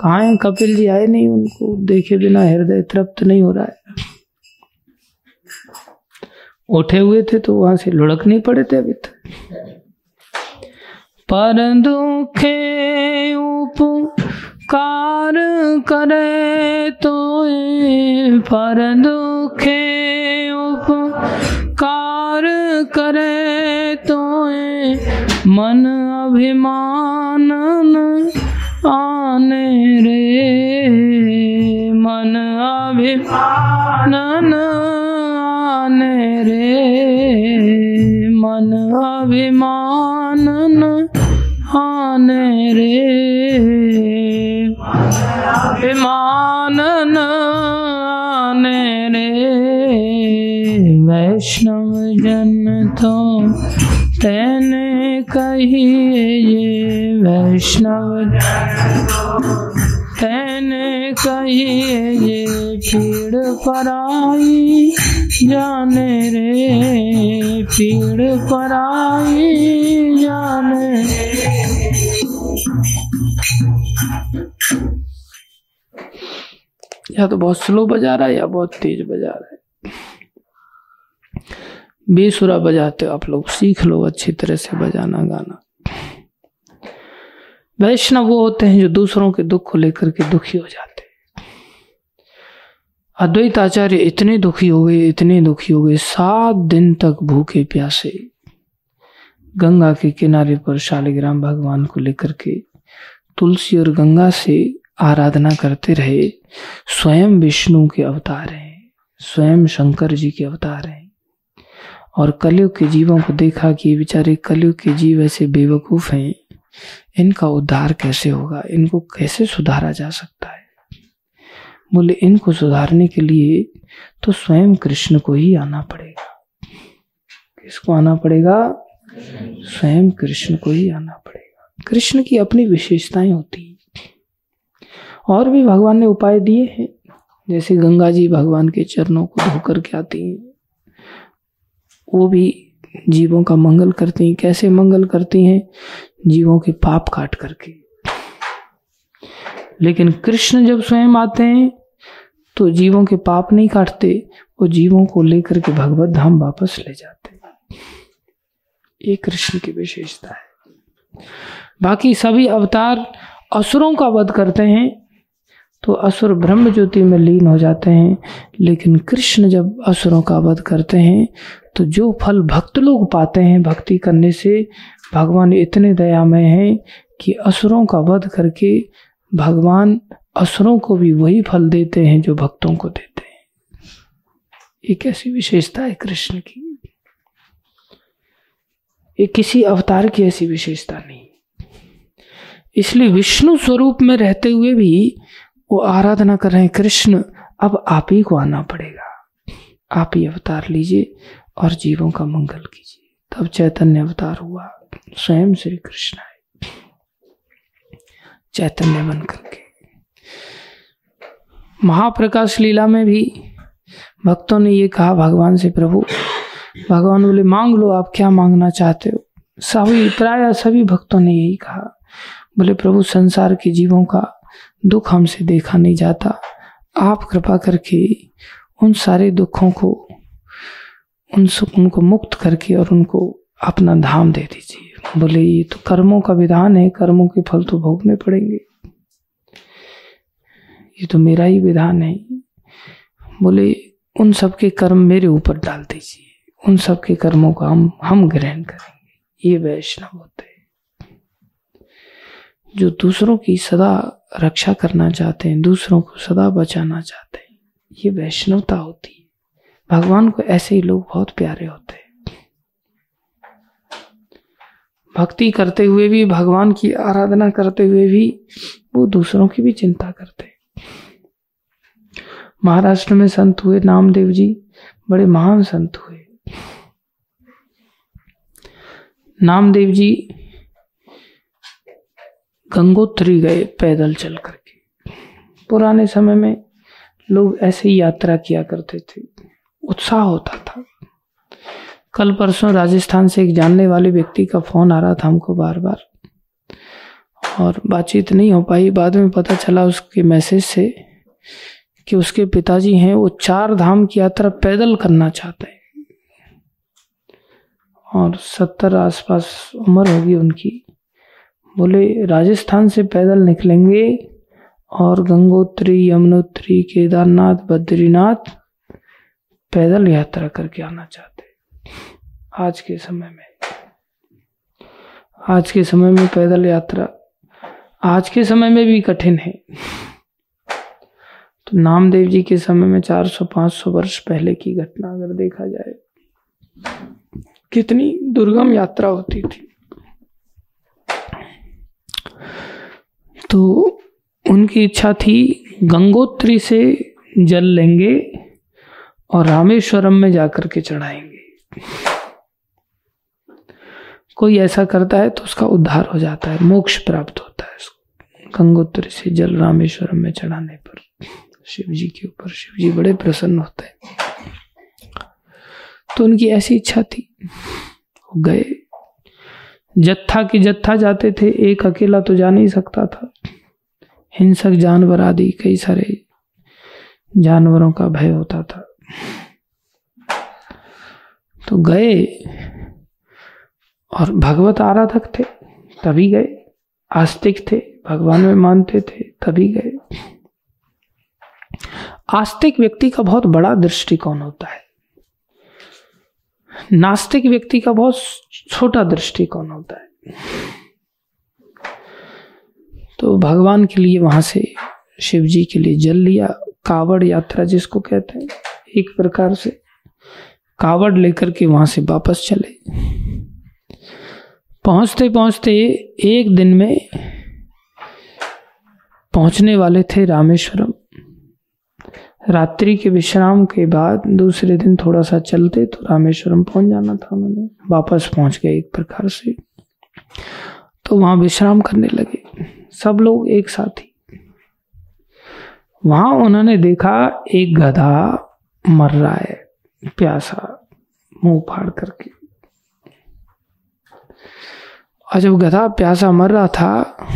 कहा है? कपिल जी आए नहीं उनको। देखे बिना हृदय तृप्त नहीं हो रहा है। उठे हुए थे तो वहाँ से लुढ़क नहीं पड़े थे अभी तक। पर दुखे उपकार करे तो पर दुखे उपकार करे तो मन अभिमान आने रे मन अभिमान आने रे मन अभिमान आने रे अभिमान आने रे। वैष्णव जन तो तेने कहिए ये वैष्णव। तेने कहिए ये पीड़ पराई। जाने रे पीड़ पराई, जाने। या तो बहुत स्लो बजा रहा है या बहुत तेज बजा रहा है। बेसुरा बजाते हो आप लोग। सीख लो अच्छी तरह से बजाना, गाना। वैष्णव वो होते हैं जो दूसरों के दुख को लेकर के दुखी हो जाते अद्वैत आचार्य इतने दुखी हो गए, इतने दुखी हो गए, सात दिन तक भूखे प्यासे। गंगा के किनारे पर शालिग्राम भगवान को लेकर के तुलसी और गंगा से आराधना करते रहे, स्वयं विष्णु के अवतार हैं, स्वयं शंकर जी के अवतार हैं। और कलयुग के जीवों को देखा कि बेचारे कलयुग के जीव ऐसे बेवकूफ़ हैं। इनका उद्धार कैसे होगा? इनको कैसे सुधारा जा सकता है? बोले, इनको सुधारने के लिए तो स्वयं कृष्ण को ही आना पड़ेगा। किसको आना पड़ेगा? स्वयं कृष्ण को ही आना पड़ेगा। कृष्ण की अपनी विशेषताएँ होती और भी भगवान ने उपाय दिए हैं। जैसे गंगा जी भगवान के चरणों को धोकर के आती हैं। वो भी जीवों का मंगल करती हैं। कैसे मंगल करती हैं? जीवों के पाप काट करके। लेकिन कृष्ण जब स्वयं आते हैं तो जीवों के पाप नहीं काटते, वो जीवों को लेकर के भगवत धाम वापस ले जाते ये कृष्ण की विशेषता है। बाकी सभी अवतार असुरों का वध करते हैं तो असुर ब्रह्म ज्योति में लीन हो जाते हैं। लेकिन कृष्ण जब असुरों का वध करते हैं तो जो फल भक्त लोग पाते हैं भक्ति करने से, भगवान इतने दयामय हैं कि असुरों का वध करके भगवान असुरों को भी वही फल देते हैं जो भक्तों को देते हैं। ये कैसी विशेषता है कृष्ण की? ये किसी अवतार की ऐसी विशेषता नहीं। इसलिए विष्णु स्वरूप में रहते हुए भी वो आराधना कर रहे हैं, कृष्ण, अब आप ही को आना पड़ेगा। आप ही अवतार लीजिए। और जीवों का मंगल कीजिए। तब चैतन्य अवतार हुआ। स्वयं श्री कृष्ण है चैतन्य बन करके। महाप्रकाश लीला में भी भक्तों ने ये कहा, भगवान से प्रभु, भगवान बोले, मांग लो, आप क्या मांगना चाहते हो? सभी, प्राय सभी भक्तों ने यही कहा। बोले, प्रभु, संसार के जीवों का दुख हमसे देखा नहीं जाता। आप कृपा करके उन सारे दुखों को उन उनको मुक्त करके और उनको अपना धाम दे दीजिए। बोले, ये तो कर्मों का विधान है, कर्मों के फल तो भोगने पड़ेंगे। ये तो मेरा ही विधान है। बोले, उन सबके कर्म मेरे ऊपर डाल दीजिए। उन सबके कर्मों का हम हम ग्रहण करेंगे। ये वैष्णव होते जो दूसरों की सदा रक्षा करना चाहते हैं, दूसरों को सदा बचाना चाहते हैं, ये वैष्णवता होती है। भगवान को ऐसे ही लोग बहुत प्यारे होते हैं। भक्ति करते हुए भी, भगवान की आराधना करते हुए भी, वो दूसरों की भी चिंता करते महाराष्ट्र में संत हुए, नामदेव जी बड़े महान संत हुए। नामदेव जी गंगोत्री गए पैदल चल करके। पुराने समय में लोग ऐसे ही यात्रा किया करते थे। उत्साह होता था। कल परसों राजस्थान से एक जानने वाले व्यक्ति का फ़ोन आ रहा था हमको बार बार और बातचीत नहीं हो पाई। बाद में पता चला उसके मैसेज से कि उसके पिताजी हैं, वो चार धाम की यात्रा पैदल करना चाहते हैं। और सत्तर आसपास उम्र होगी उनकी। बोले, राजस्थान से पैदल निकलेंगे और गंगोत्री, यमुनोत्री, केदारनाथ, बद्रीनाथ पैदल यात्रा करके आना चाहते आज के समय में। आज के समय में पैदल यात्रा, आज के समय में भी कठिन है। तो नामदेव जी के समय में 400-500 वर्ष पहले की घटना अगर देखा जाए, कितनी दुर्गम यात्रा होती थी। तो उनकी इच्छा थी, गंगोत्री से जल लेंगे और रामेश्वरम में जाकर के चढ़ाएँगे। कोई ऐसा करता है तो उसका उद्धार हो जाता है, मोक्ष प्राप्त होता है उसको। गंगोत्री से जल रामेश्वरम में चढ़ाने पर शिव जी के ऊपर शिव जी बड़े प्रसन्न होते हैं। तो उनकी ऐसी इच्छा थी, वो गए। जत्था की जत्था जाते थे, एक अकेला तो जा नहीं सकता था। हिंसक जानवर आदि, कई सारे जानवरों का भय होता था। तो गए और भगवत आराधक थे, तभी गए। आस्तिक थे, भगवान में मानते थे, तभी गए। आस्तिक व्यक्ति का बहुत बड़ा दृष्टिकोण होता है। नास्तिक व्यक्ति का बहुत छोटा दृष्टिकोण होता है। तो भगवान के लिए वहाँ से शिव जी के लिए जल लिया, कावड़ यात्रा जिसको कहते हैं। एक प्रकार से कावड़ लेकर के वहाँ से वापस चले। पहुँचते पहुँचते एक दिन में पहुँचने वाले थे रामेश्वरम। रात्रि के विश्राम के बाद दूसरे दिन थोड़ा सा चलते तो रामेश्वरम पहुँच जाना था उन्होंने। वापस पहुँच गए एक प्रकार से। तो वहाँ विश्राम करने लगे। सब लोग एक साथ ही। वहाँ उन्होंने देखा एक गधा मर रहा है, प्यासा, मुँह फाड़ करके। और जब गधा प्यासा मर रहा था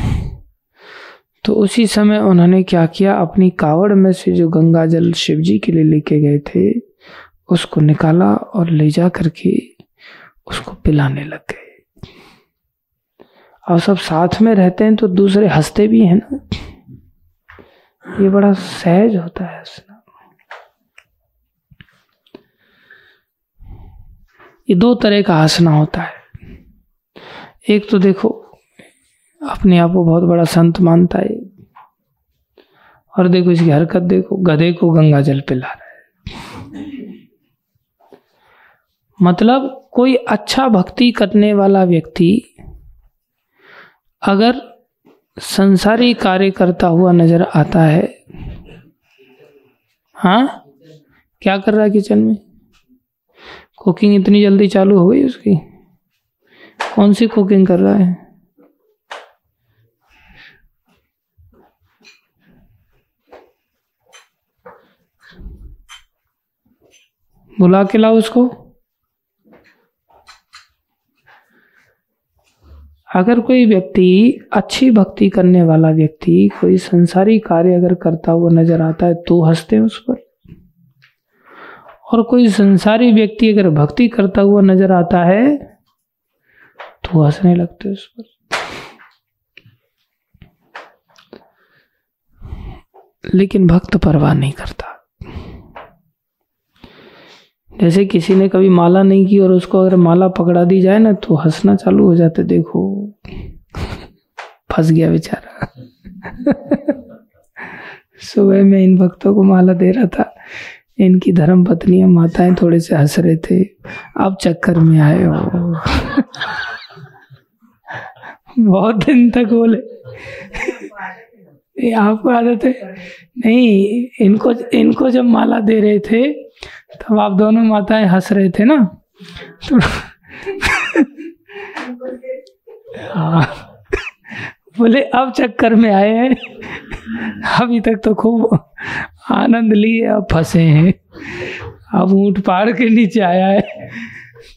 तो उसी समय उन्होंने क्या किया? अपनी कावड़ में से जो गंगा जल शिव जी के लिए लेके गए थे, उसको निकाला और ले जा करके उसको पिलाने लग गए। और सब साथ में रहते हैं तो दूसरे हँसते भी हैं ना। ये बड़ा सहज होता है हंसना। ये दो तरह का हंसना होता है। एक तो देखो, अपने आप को बहुत बड़ा संत मानता है, और देखो इसकी हरकत देखो, गधे को गंगा जल पिला रहा है। मतलब कोई अच्छा भक्ति करने वाला व्यक्ति अगर संसारी कार्य करता हुआ नज़र आता है हाँ? क्या कर रहा है किचन में? कुकिंग इतनी जल्दी चालू हो गई उसकी। कौन सी कुकिंग कर रहा है? बुला के लाओ उसको। अगर कोई व्यक्ति, अच्छी भक्ति करने वाला व्यक्ति, कोई संसारी कार्य अगर करता हुआ नज़र आता है तो हँसते हैं उस पर। और कोई संसारी व्यक्ति अगर भक्ति करता हुआ नज़र आता है तो हंसने लगते उस पर। लेकिन भक्त परवाह नहीं करता। जैसे किसी ने कभी माला नहीं की और उसको अगर माला पकड़ा दी जाए ना तो हंसना चालू हो जाते, देखो। फंस गया बेचारा। सुबह में इन भक्तों को माला दे रहा था। इनकी धर्म पत्नियाँ माताएँ थोड़े से हंस रहे थे। अब चक्कर में आए हो। बहुत दिन तक बोले। आपको आदत है? नहीं इनको इनको जब माला दे रहे थे तब आप दोनों माताएँ हंस रहे थे ना? तो हाँ। बोले, अब चक्कर में आए हैं। अभी तक तो खूब आनंद लिए, अब फंसे हैं। अब ऊँट पहाड़ के नीचे आया है।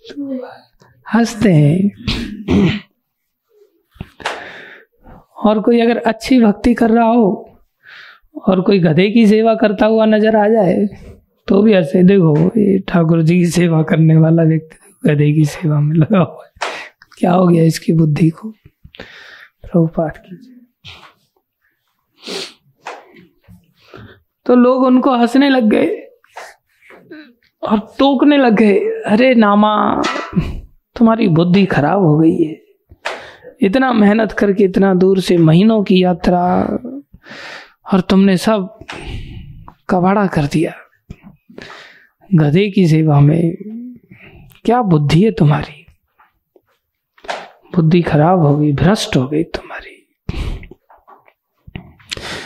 तो हँसते हैं। और कोई अगर अच्छी भक्ति कर रहा हो, और कोई गधे की सेवा करता हुआ नज़र आ जाए तो भी ऐसे देखो, ये ठाकुर जी की सेवा करने वाला व्यक्ति गधे की सेवा में लगा हुआ है। क्या हो गया इसकी बुद्धि को? प्रभुपाठ कीजिए तो लोग उनको हंसने लग गए और टोकने लग गए, अरे नामा, तुम्हारी बुद्धि खराब हो गई है। इतना मेहनत करके, इतना दूर से महीनों की यात्रा और तुमने सब कबाड़ा कर दिया। गधे की सेवा में क्या बुद्धि है तुम्हारी? बुद्धि खराब हो गई, भ्रष्ट हो गई तुम्हारी।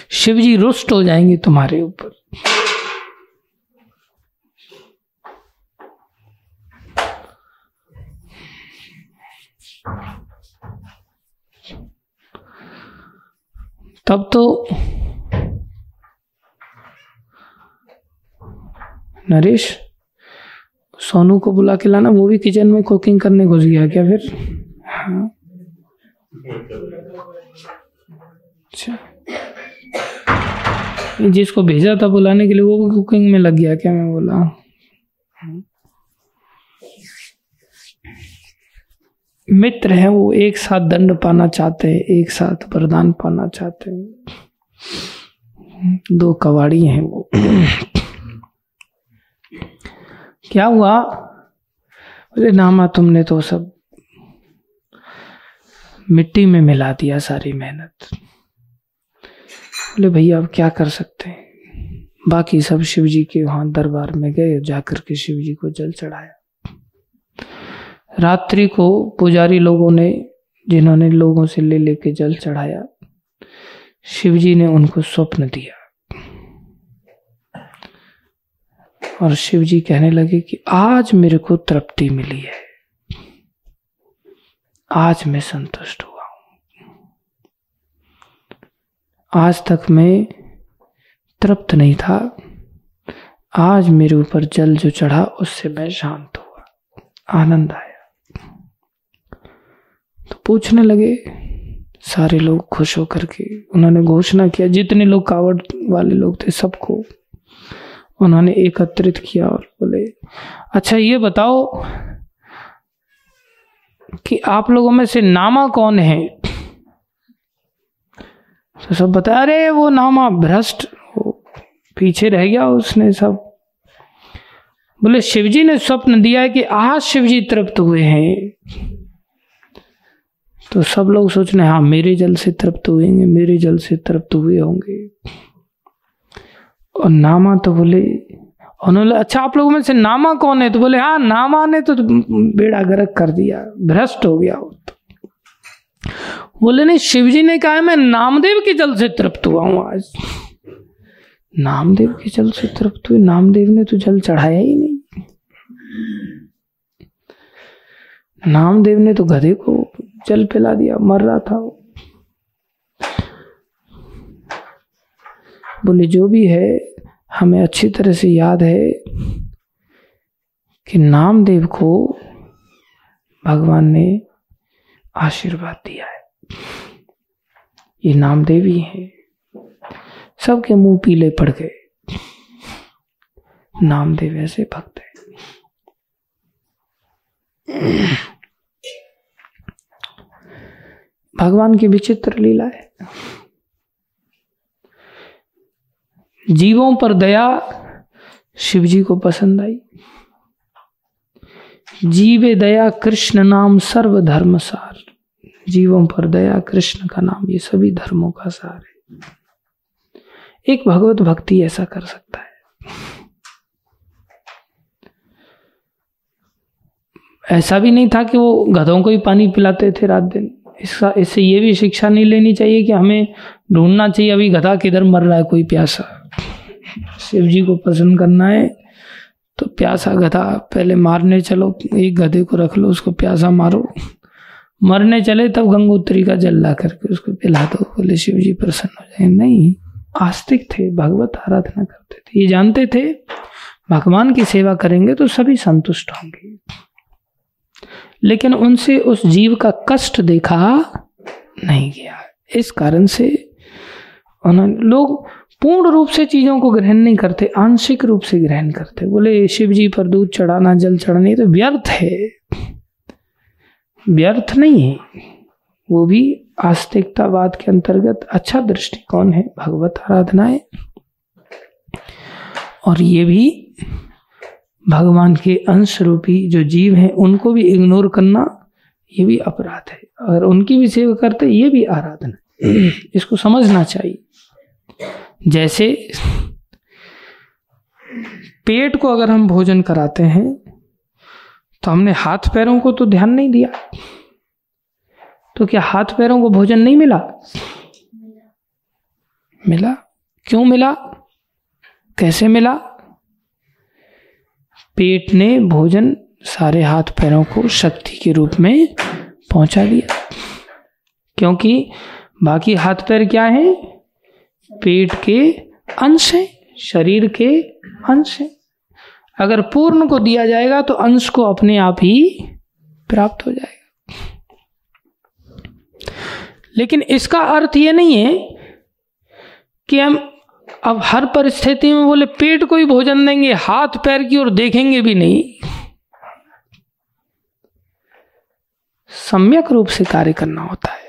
शिव जी रुष्ट हो जाएँगे तुम्हारे ऊपर। तब तो नरेश, सोनू को बुला के लाना, वो भी किचन में कुकिंग करने घुस गया क्या फिर? हाँ। अच्छा। जिसको भेजा था बुलाने के लिए, वो कुकिंग में लग गया क्या? मैं बोला। मित्र हैं वो, एक साथ दंड पाना चाहते हैं, एक साथ वरदान पाना चाहते हैं। दो कवाड़ी हैं वो। क्या हुआ? बोले, नामा, तुमने तो सब मिट्टी में मिला दिया सारी मेहनत। बोले, भैया, अब क्या कर सकते हैं? बाकी सब शिव जी के वहाँ दरबार में गए, जाकर के शिव जी को जल चढ़ाया। रात्रि को पुजारी लोगों ने, जिन्होंने लोगों से ले लेके जल चढ़ाया शिव जी ने उनको स्वप्न दिया। और शिव जी कहने लगे कि आज मेरे को तृप्ति मिली है। आज मैं संतुष्ट हुआ हूँ। आज तक मैं तृप्त नहीं था। आज मेरे ऊपर जल जो चढ़ा, उससे मैं शांत हुआ। आनंद आया। तो पूछने लगे, सारे लोग खुश होकर के, उन्होंने घोषणा किया, जितने लोग कावड़ वाले लोग थे सबको उन्होंने एकत्रित किया और बोले अच्छा ये बताओ कि आप लोगों में से नामा कौन है? तो सब बता अरे, वो नामा भ्रष्ट पीछे रह गया उसने सब। बोले, शिवजी ने स्वप्न दिया है कि आज शिवजी तृप्त हुए हैं। तो सब लोग सोच रहे हाँ मेरे जल से तृप्त हुएँगे, मेरे जल से तृप्त हुए होंगे। और नामा तो बोले उन्होंने अच्छा आप लोगों में से नामा कौन है? तो बोले हाँ नामा ने तो बेड़ा गर्क कर दिया, भ्रष्ट हो गया वो तो। बोले, नहीं, शिवजी ने कहा मैं नामदेव के जल से तृप्त हुआ हूँ आज। नामदेव के जल से तृप्त हुए, नामदेव ने तो जल चढ़ाया ही नहीं। नामदेव ने तो गधे को जल पिला दिया, मर रहा था बोले, जो भी है हमें अच्छी तरह से याद है कि नामदेव को भगवान ने आशीर्वाद दिया है। ये नामदेव ही। है सबके मुँह पीले पड़ गए। नामदेव ऐसे भक्त है। भगवान की विचित्र लीला है। जीवों पर दया शिव जी को पसंद आई। जीवे दया कृष्ण नाम सर्व धर्म सार। जीवों पर दया कृष्ण का नाम, ये सभी धर्मों का सार है। एक भगवत भक्ति ऐसा कर सकता है। ऐसा भी नहीं था कि वो गधों को ही पानी पिलाते थे रात दिन। इसका, इससे ये भी शिक्षा नहीं लेनी चाहिए कि हमें ढूंढना चाहिए, अभी गधा किधर मर रहा है, कोई प्यासा। शिव जी को पसंद करना है। तो प्यासा गधा, पहले मारने चलो, एक गधे को रख लो, उसको प्यासा मारो। मरने चले, तब गंगोत्री का जल ला करके उसको पिला दो। बोले, शिव जी प्रसन्न हो जाए नहीं, आस्तिक थे, भगवत आराधना करते थे। ये जानते थे, भगवान की सेवा करेंगे तो सभी संतुष्ट होंगे। लेकिन उनसे उस जीव का कष्ट देखा नहीं गया। इस कारण से उन्होंने, लोग पूर्ण रूप से चीज़ों को ग्रहण नहीं करते, आंशिक रूप से ग्रहण करते। बोले शिव जी पर दूध चढ़ाना, जल चढ़ाना तो व्यर्थ है। व्यर्थ नहीं है। वो भी आस्तिकतावाद के अंतर्गत अच्छा दृष्टिकोण है, भगवत आराधना है। और ये भी भगवान के अंश रूपी जो जीव हैं, उनको भी इग्नोर करना, ये भी अपराध है। अगर उनकी भी सेवा करते, ये भी आराधना इसको समझना चाहिए। जैसे पेट को अगर हम भोजन कराते हैं तो हमने हाथ पैरों को तो ध्यान नहीं दिया। तो क्या हाथ पैरों को भोजन नहीं मिला? मिला। क्यों मिला? कैसे मिला? पेट ने भोजन सारे हाथ पैरों को शक्ति के रूप में पहुँचा दिया। क्योंकि बाकी हाथ पैर क्या है? पेट के अंश हैं, शरीर के अंश हैं। अगर पूर्ण को दिया जाएगा तो अंश को अपने आप ही प्राप्त हो जाएगा। लेकिन इसका अर्थ यह नहीं है कि हम अब हर परिस्थिति में बोले, पेट को ही भोजन देंगे, हाथ पैर की ओर देखेंगे भी नहीं। सम्यक रूप से कार्य करना होता है।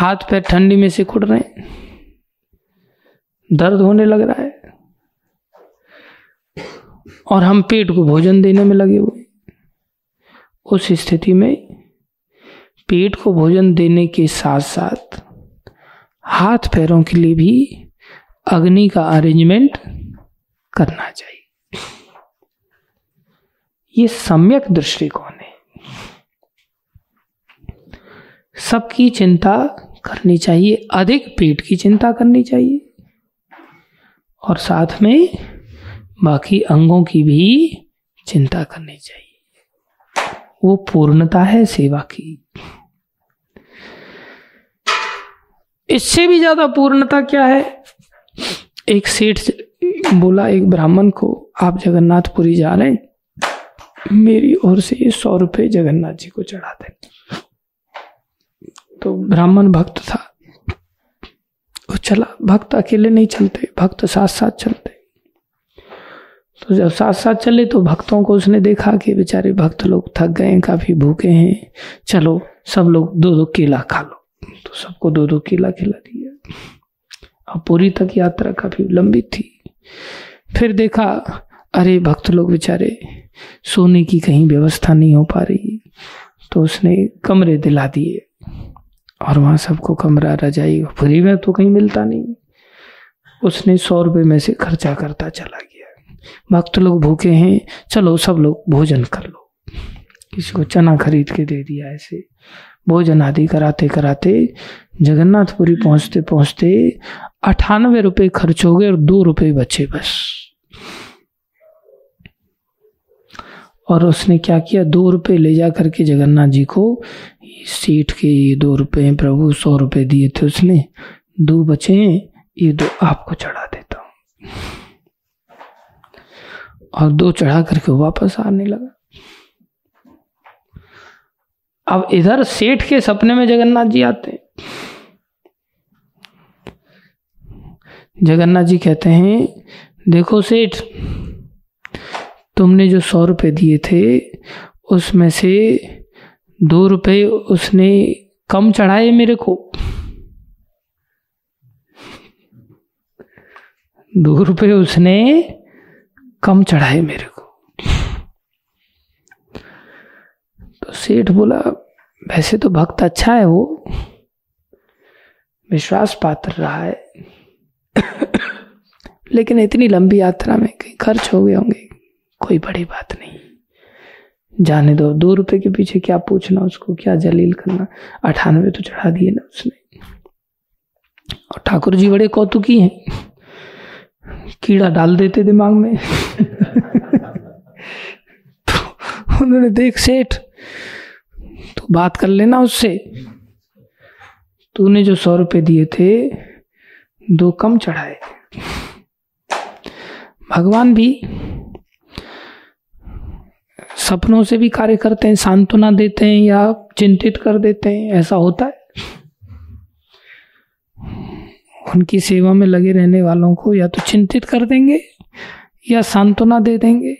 हाथ पैर ठंडी में से खुड़ रहे दर्द होने लग रहा है। और हम पेट को भोजन देने में लगे हुए उस स्थिति में पेट को भोजन देने के साथ साथ हाथ पैरों के लिए भी अग्नि का अरेंजमेंट करना चाहिए। ये सम्यक दृष्टिकोण है। सबकी चिंता करनी चाहिए, अधिक पेट की चिंता करनी चाहिए। और साथ में बाकी अंगों की भी चिंता करनी चाहिए। वो पूर्णता है सेवा की। इससे भी ज़्यादा पूर्णता क्या है? एक सेठ बोला, एक ब्राह्मण को, आप जगन्नाथपुरी जा रहे हैं? मेरी ओर से सौ रुपये जगन्नाथ जी को चढ़ा दें। तो ब्राह्मण भक्त था। वो चला। भक्त अकेले नहीं चलते, भक्त साथ साथ चलते। तो जब साथ साथ चले तो भक्तों को उसने देखा कि बेचारे भक्त लोग थक गए काफ़ी भूखे हैं। चलो, सब लोग दो दो केला खा लो। तो सबको दो दो केला खिला दिया। अब पूरी तक यात्रा काफ़ी लंबी थी। फिर देखा, अरे भक्त लोग बेचारे, सोने की कहीं व्यवस्था नहीं हो पा रही। तो उसने कमरे दिला दिए। और वहाँ सबको कमरा रजाई फ्री में तो कहीं मिलता नहीं। उसने सौ रुपये में से खर्चा करता चला गया। भक्त लोग भूखे हैं, चलो सब लोग भोजन कर लो। किसी को चना खरीद के दे दिया ऐसे। भोजन आदि कराते कराते जगन्नाथपुरी पहुँचते पहुँचते अठानवे रुपये खर्च हो गए और दो रुपये बचे बस। और उसने क्या किया? दो रुपए ले जा करके जगन्नाथ जी को सीट के ये दो रुपए हैं प्रभु, सौ रुपए दिए थे उसने। दो बचे हैं, ये दो आपको चढ़ा देता हूँ। और दो चढ़ा करके वापस आने लगा। अब इधर सेठ के सपने में जगन्नाथ जी आते जगन्नाथ जी कहते हैं, देखो सेठ तुमने जो सौ रुपये दिए थे, उसमें से दो रुपये उसने कम चढ़ाए मेरे को। दो रुपए उसने कम चढ़ाए मेरे को। तो सेठ बोला, वैसे तो भक्त अच्छा है वो। विश्वास पात्र रहा है। लेकिन इतनी लंबी यात्रा में कहीं खर्च हो गए होंगे। कोई बड़ी बात नहीं। जाने दो। दो रुपए के पीछे क्या पूछना उसको? क्या जलील करना? अठानवे तो चढ़ा दिए ना उसने। और ठाकुर जी बड़े कौतुकी हैं। कीड़ा डाल देते दिमाग में। तो उन्होंने देख सेठ तो बात कर लेना उससे। तूने जो सौ रुपए दिए थे, दो कम चढ़ाए। भगवान भी सपनों से भी कार्य करते हैं, सांत्वना देते हैं या चिंतित कर देते हैं, ऐसा होता है? उनकी सेवा में लगे रहने वालों को या तो चिंतित कर देंगे या सांत्वना दे देंगे।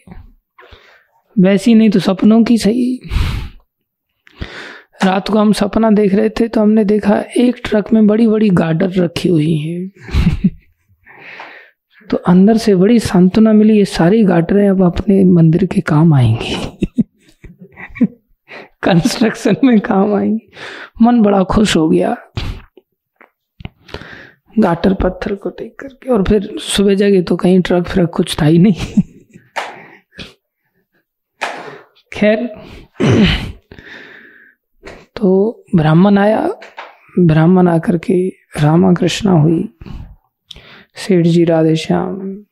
वैसी नहीं तो सपनों की सही। रात को हम सपना देख रहे थे तो हमने देखा एक ट्रक में बड़ी बड़ी गार्डर रखी हुई है। तो अंदर से बड़ी सांत्वना मिली, ये सारी गाटरें अब अपने मंदिर के काम आएँगी। कंस्ट्रक्शन में काम आएँगी। मन बड़ा खुश हो गया। गाटर पत्थर को देख करके, और फिर सुबह जगे तो कहीं ट्रक फ्रक कुछ था ही नहीं। खैर तो ब्राह्मण आया। ब्राह्मण आकर के रामा कृष्णा हुई। सेठ जी राधे श्याम,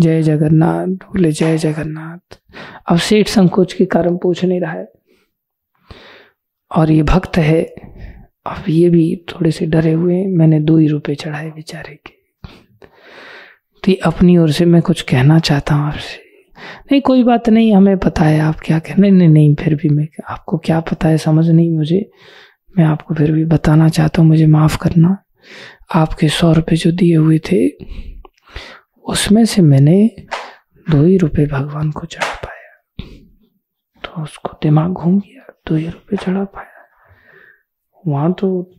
जय जगन्नाथ, बोले जय जगन्नाथ। अब सेठ संकोच के कारण पूछ नहीं रहा है। और ये भक्त है, अब ये भी थोड़े से डरे हुए मैंने दो ही रुपए चढ़ाए बेचारे के। तो अपनी ओर से मैं कुछ कहना चाहता हूँ आपसे। नहीं, कोई बात नहीं, हमें पता है आप क्या कह नहीं नहीं नहीं, फिर भी मैं आपको क्या पता है, समझ नहीं मुझे। मैं आपको फिर भी बताना चाहता हूँ, मुझे माफ़ करना। आपके सौ रुपये जो दिए हुए थे, उसमें से मैंने दो ही रुपये भगवान को चढ़ा पाया। तो उसको दिमाग घूम गया, दो ही रुपये चढ़ा पाया। वहाँ तो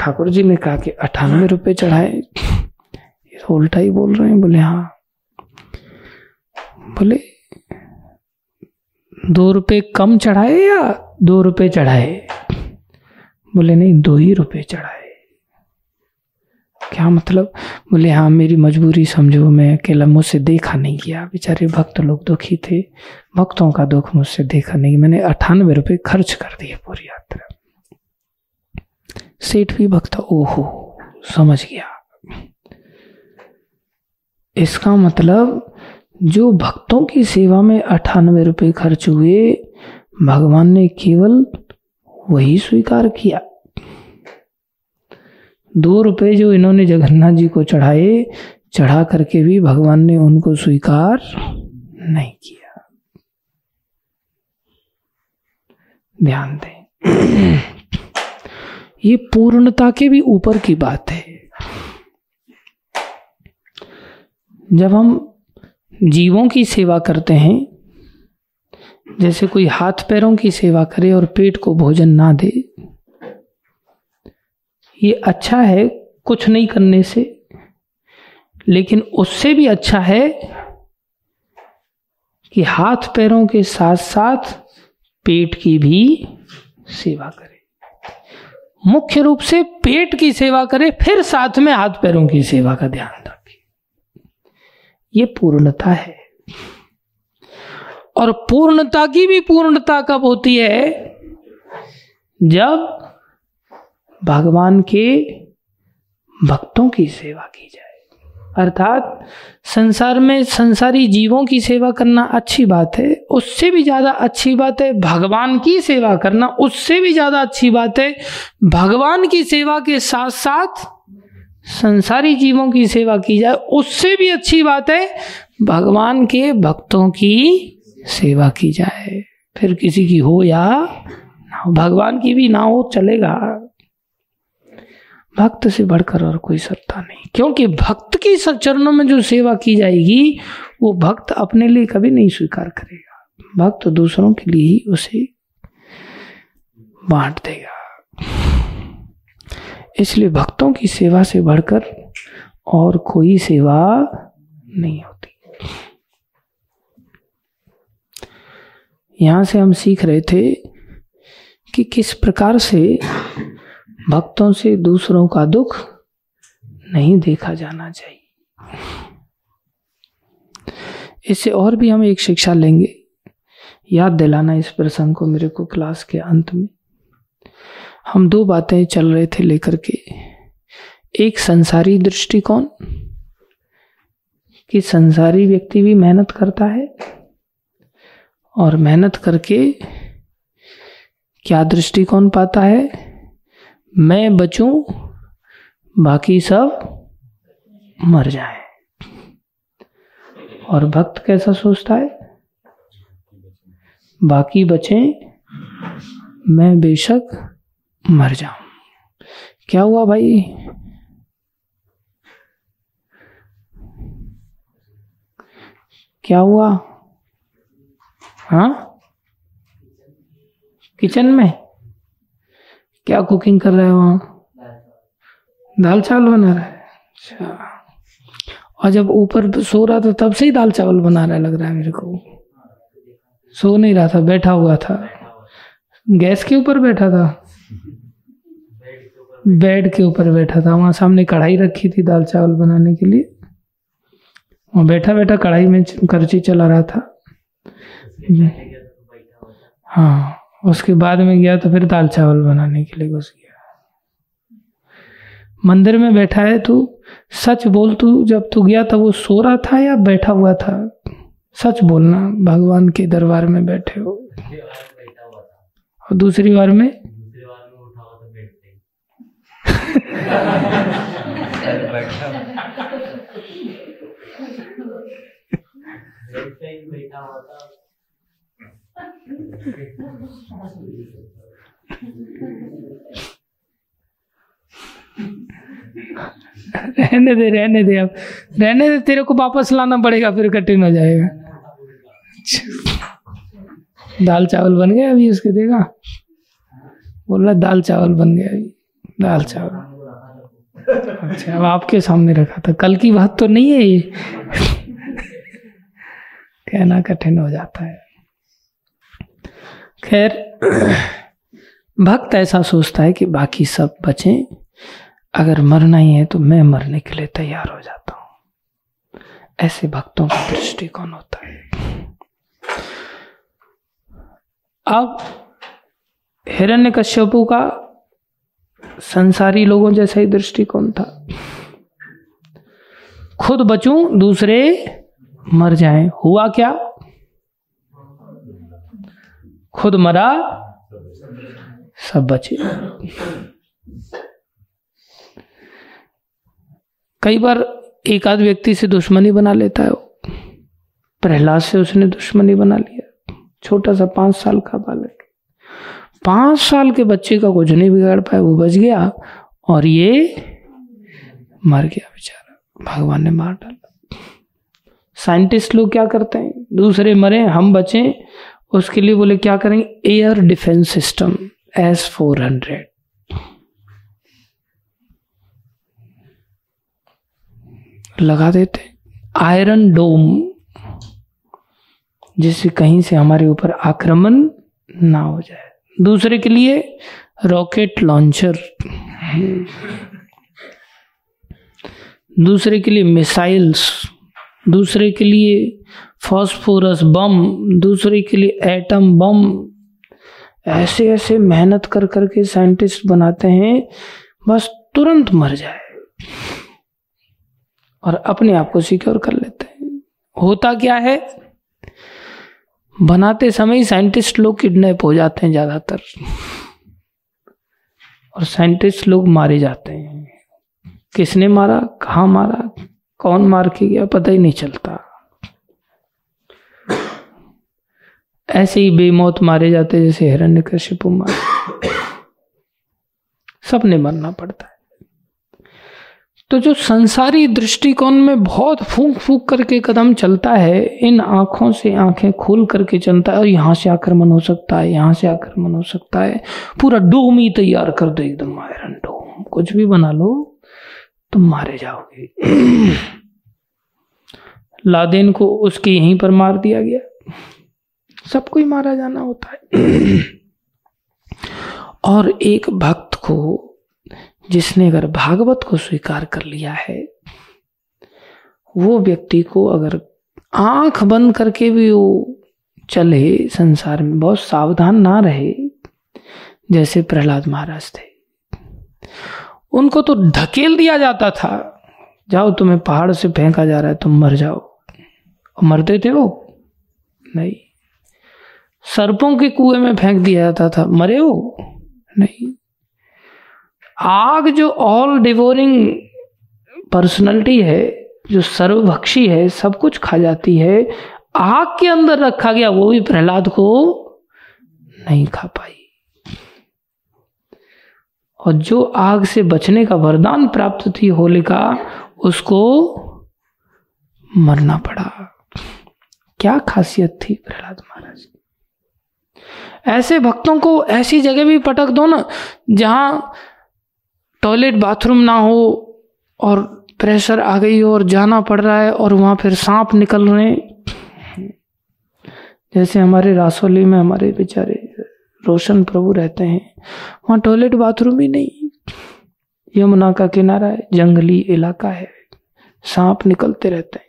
ठाकुर जी ने कहा कि अठानवे रुपये चढ़ाए। ये तो उल्टा ही बोल रहे हैं, बोले हाँ। बोले, दो रुपये कम चढ़ाए या दो रुपये चढ़ाए? बोले, नहीं, दो ही रुपये चढ़ाए। क्या मतलब? बोले हाँ मेरी मजबूरी समझो, मैं अकेला मुझसे देखा नहीं गया। बेचारे भक्त लोग दुखी थे। भक्तों का दुख मुझसे देखा नहीं। मैंने अठानवे रुपये खर्च कर दिए पूरी यात्रा। सेठ भी भक्त, ओहो, समझ गया। इसका मतलब जो भक्तों की सेवा में अठानवे रुपये खर्च हुए, भगवान ने केवल वही स्वीकार किया। दो रुपए जो इन्होंने जगन्नाथ जी को चढ़ाए, चढ़ा करके भी भगवान ने उनको स्वीकार नहीं किया। ध्यान दें। ये पूर्णता के भी ऊपर की बात है। जब हम जीवों की सेवा करते हैं, जैसे कोई हाथ पैरों की सेवा करे और पेट को भोजन ना दे ये अच्छा है कुछ नहीं करने से, लेकिन उससे भी अच्छा है कि हाथ पैरों के साथ साथ पेट की भी सेवा करे। मुख्य रूप से पेट की सेवा करें, फिर साथ में हाथ पैरों की सेवा का ध्यान रखें। ये पूर्णता है। और पूर्णता की भी पूर्णता कब होती है? जब भगवान के भक्तों की सेवा की जाए। अर्थात संसार में संसारी जीवों की सेवा करना अच्छी बात है, उससे भी ज़्यादा अच्छी बात है भगवान की सेवा करना, उससे भी ज़्यादा अच्छी बात है भगवान की सेवा के साथ साथ संसारी जीवों की सेवा की जाए, उससे भी अच्छी बात है भगवान के भक्तों की सेवा की जाए। फिर किसी की हो या ना हो, भगवान की भी ना हो, चलेगा। भक्त से बढ़कर और कोई सत्ता नहीं। क्योंकि भक्त की चरणों में जो सेवा की जाएगी, वो भक्त अपने लिए कभी नहीं स्वीकार करेगा। भक्त दूसरों के लिए ही उसे बांट देगा। इसलिए भक्तों की सेवा से बढ़कर और कोई सेवा नहीं होती। यहाँ से हम सीख रहे थे कि किस प्रकार से भक्तों से दूसरों का दुख नहीं देखा जाना चाहिए। इससे और भी हम एक शिक्षा लेंगे। याद दिलाना इस प्रसंग को मेरे को क्लास के अंत में। हम दो बातें चल रहे थे लेकर के। एक संसारी दृष्टिकोण, कि संसारी व्यक्ति भी मेहनत करता है और मेहनत करके क्या दृष्टिकोण पाता है? मैं बचूं, बाकी सब मर जाए। और भक्त कैसा सोचता है? बाकी बचे, मैं बेशक मर जाऊँ। क्या हुआ भाई? क्या हुआ? हाँ? किचन में? क्या कुकिंग कर रहे हो वहाँ? दाल चावल बना रहा है? अच्छा। और जब ऊपर सो रहा था तब से ही दाल चावल बना रहा लग रहा है मेरे को। सो नहीं रहा था बैठा हुआ था। गैस के ऊपर बैठा था? बेड के ऊपर बैठा था। वहाँ सामने कढ़ाई रखी थी दाल चावल बनाने के लिए। वहाँ बैठा बैठा कढ़ाई में करची चला रहा था। हाँ। उसके बाद में गया तो फिर दाल चावल बनाने के लिए घुस गया। मंदिर में बैठा है तू, सच बोल तू, जब तू गया तब वो सो रहा था या बैठा हुआ था? सच बोलना, भगवान के दरबार में बैठे हो। और दूसरी बार में? रहने दे रहने दे अब। रहने दे, तेरे को वापस लाना पड़ेगा, फिर कठिन हो जाएगा। दाल चावल बन गया अभी उसके देगा बोल रहा, दाल चावल बन गया अभी। दाल चावल। अच्छा अब आपके सामने रखा था। कल की बात तो नहीं है ये। कहना कठिन हो जाता है। खैर, भक्त ऐसा सोचता है कि बाकी सब बचें। अगर मरना ही है तो मैं मरने के लिए तैयार हो जाता हूँ। ऐसे भक्तों का दृष्टिकोण होता है। अब हिरण्य कश्यपु का संसारी लोगों जैसा ही दृष्टिकोण था। खुद बचूं, दूसरे मर जाएँ। हुआ क्या? खुद मरा, सब बचे। कई बार एक आध व्यक्ति से दुश्मनी बना लेता है प्रहलाद से उसने दुश्मनी बना लिया छोटा सा पाँच साल का बालक। पाँच साल के बच्चे का कुछ नहीं बिगाड़ पाया, वो बच गया और ये मर गया बेचारा। भगवान ने मार डाला। साइंटिस्ट लोग क्या करते हैं? दूसरे मरे, हम बचे उसके लिए बोले, क्या करेंगे air defence system S four hundred लगा देते। आयरन डोम जिससे कहीं से हमारे ऊपर आक्रमण ना हो जाए। दूसरे के लिए रॉकेट लॉन्चर दूसरे के लिए मिसाइल्स दूसरे के लिए फॉस्फोरस बम, दूसरे के लिए एटम बम। ऐसे ऐसे मेहनत कर करके साइंटिस्ट बनाते हैं, बस तुरंत मर जाए। और अपने आप को सिक्योर कर लेते हैं। होता क्या है? बनाते समय साइंटिस्ट लोग किडनैप हो जाते हैं ज़्यादातर। और साइंटिस्ट लोग मारे जाते हैं। किसने मारा? कहा मारा? कौन मार के गया? पता ही नहीं चलता। ऐसे ही बेमौत मारे जाते जैसे हिरण्य कश्यपु मारे। सबने मरना पड़ता है। तो जो संसारी दृष्टिकोण में बहुत फूक फूक करके कदम चलता है, इन आँखों से आँखें खोल करके चलता है और यहाँ से आक्रमण हो सकता है, यहाँ से आक्रमण हो सकता है। पूरा डोम ही तैयार कर दो एकदम, आयरन डोम। कुछ भी बना लो, तुम मारे जाओगे। लादेन को उसके यहीं पर मार दिया गया। सबको ही मारा जाना होता है। और एक भक्त को, जिसने अगर भागवत को स्वीकार कर लिया है, वो व्यक्ति को अगर आँख बंद करके भी वो चले संसार में, बहुत सावधान ना रहे, जैसे प्रहलाद महाराज थे। उनको तो ढकेल दिया जाता था, जाओ तुम्हें पहाड़ से फेंका जा रहा है, तुम मर जाओ। और मरते थे वो? नहीं। सर्पों के कुएँ में फेंक दिया जाता था। मरे वो? नहीं। आग जो ऑल डिवोरिंग पर्सनैलिटी है, जो सर्वभक्षी है, सब कुछ खा जाती है, आग के अंदर रखा गया, वो भी प्रहलाद को नहीं खा पाई। और जो आग से बचने का वरदान प्राप्त थी होलिका, उसको मरना पड़ा। क्या खासियत थी प्रहलाद महाराज ऐसे भक्तों को ऐसी जगह भी पटक दो ना, जहाँ टॉयलेट बाथरूम ना हो और प्रेशर आ गई हो और जाना पड़ रहा है और वहाँ फिर सांप निकल रहे जैसे हमारे रासोली में हमारे बेचारे रोशन प्रभु रहते हैं, वहाँ टॉयलेट बाथरूम ही नहीं। यमुना का किनारा है, जंगली इलाका है, सांप निकलते रहते हैं।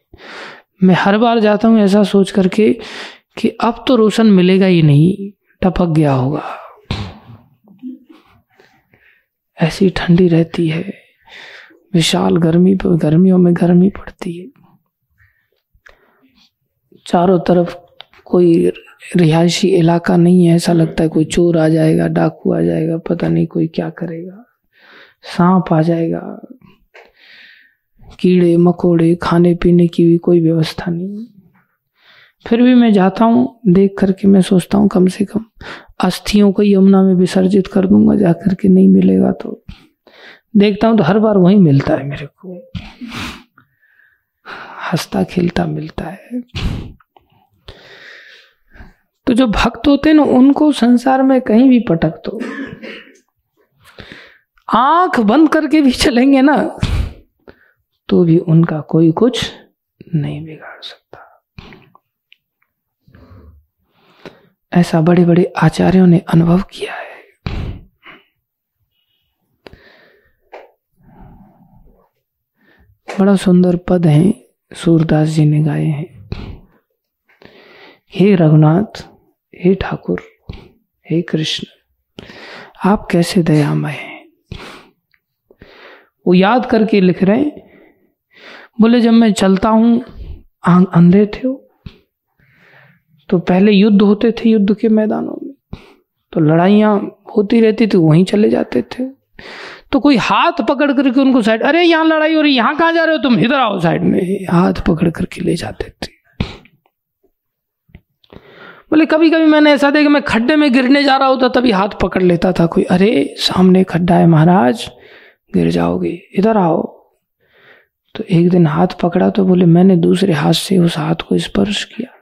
मैं हर बार जाता हूँ ऐसा सोच करके कि अब तो रोशन मिलेगा ही नहीं। टपक गया होगा। ऐसी ठंडी रहती है। विशाल गर्मी पर गर्मियों में गर्मी पड़ती है। चारों तरफ़ कोई रिहायशी इलाका नहीं है, ऐसा लगता है कोई चोर आ जाएगा, डाकू आ जाएगा, पता नहीं कोई क्या करेगा। सांप आ जाएगा। कीड़े मकोड़े, खाने पीने की भी कोई व्यवस्था नहीं। फिर भी मैं जाता हूँ, देख करके मैं सोचता हूँ कम से कम अस्थियों को यमुना में विसर्जित कर दूँगा जा करके नहीं मिलेगा तो। देखता हूँ तो हर बार वही मिलता है मेरे को। हंसता खिलता मिलता है। तो जो भक्त होते हैं ना, उनको संसार में कहीं भी पटक दो। आँख बंद करके भी चलेंगे ना तो भी उनका कोई कुछ नहीं बिगाड़ सकता। ऐसा बड़े बड़े आचार्यों ने अनुभव किया है। बड़ा सुंदर पद है, सूरदास जी ने गाए हैं। हे रघुनाथ, हे ठाकुर, हे कृष्ण, आप कैसे दयामय हैं? वो याद करके लिख रहे हैं, बोले जब मैं चलता हूँ अंधे थे तो पहले युद्ध होते थे युद्ध के मैदानों में। तो लड़ाइयाँ होती रहती थी, वहीं चले जाते थे। तो कोई हाथ पकड़ करके उनको साइड अरे, यहाँ लड़ाई हो रही यहाँ कहाँ जा रहे हो तुम? इधर आओ साइड में। हाथ पकड़ करके ले जाते थे। बोले कभी कभी मैंने ऐसा देखा, मैं खड्डे में गिरने जा रहा होता, तभी हाथ पकड़ लेता था कोई। अरे, सामने खड्डा है महाराज, गिर जाओगे, इधर आओ। तो एक दिन हाथ पकड़ा तो बोले, मैंने दूसरे हाथ से उस हाथ को स्पर्श किया।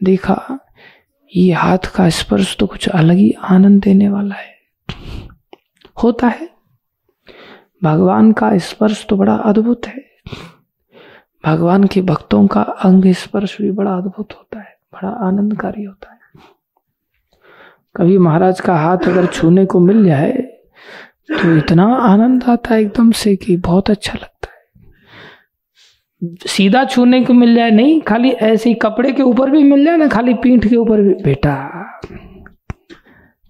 देखा, ये हाथ का स्पर्श तो कुछ अलग ही आनंद देने वाला है। होता है। भगवान का स्पर्श तो बड़ा अद्भुत है। भगवान के भक्तों का अंग स्पर्श भी बड़ा अद्भुत होता है, बड़ा आनंदकारी होता है। कभी महाराज का हाथ अगर छूने को मिल जाए तो इतना आनंद आता है एकदम से कि बहुत अच्छा लगता सीधा छूने को मिल जाए, नहीं, खाली ऐसे कपड़े के ऊपर भी मिल जाए ना, खाली पीठ के ऊपर भी। बेटा,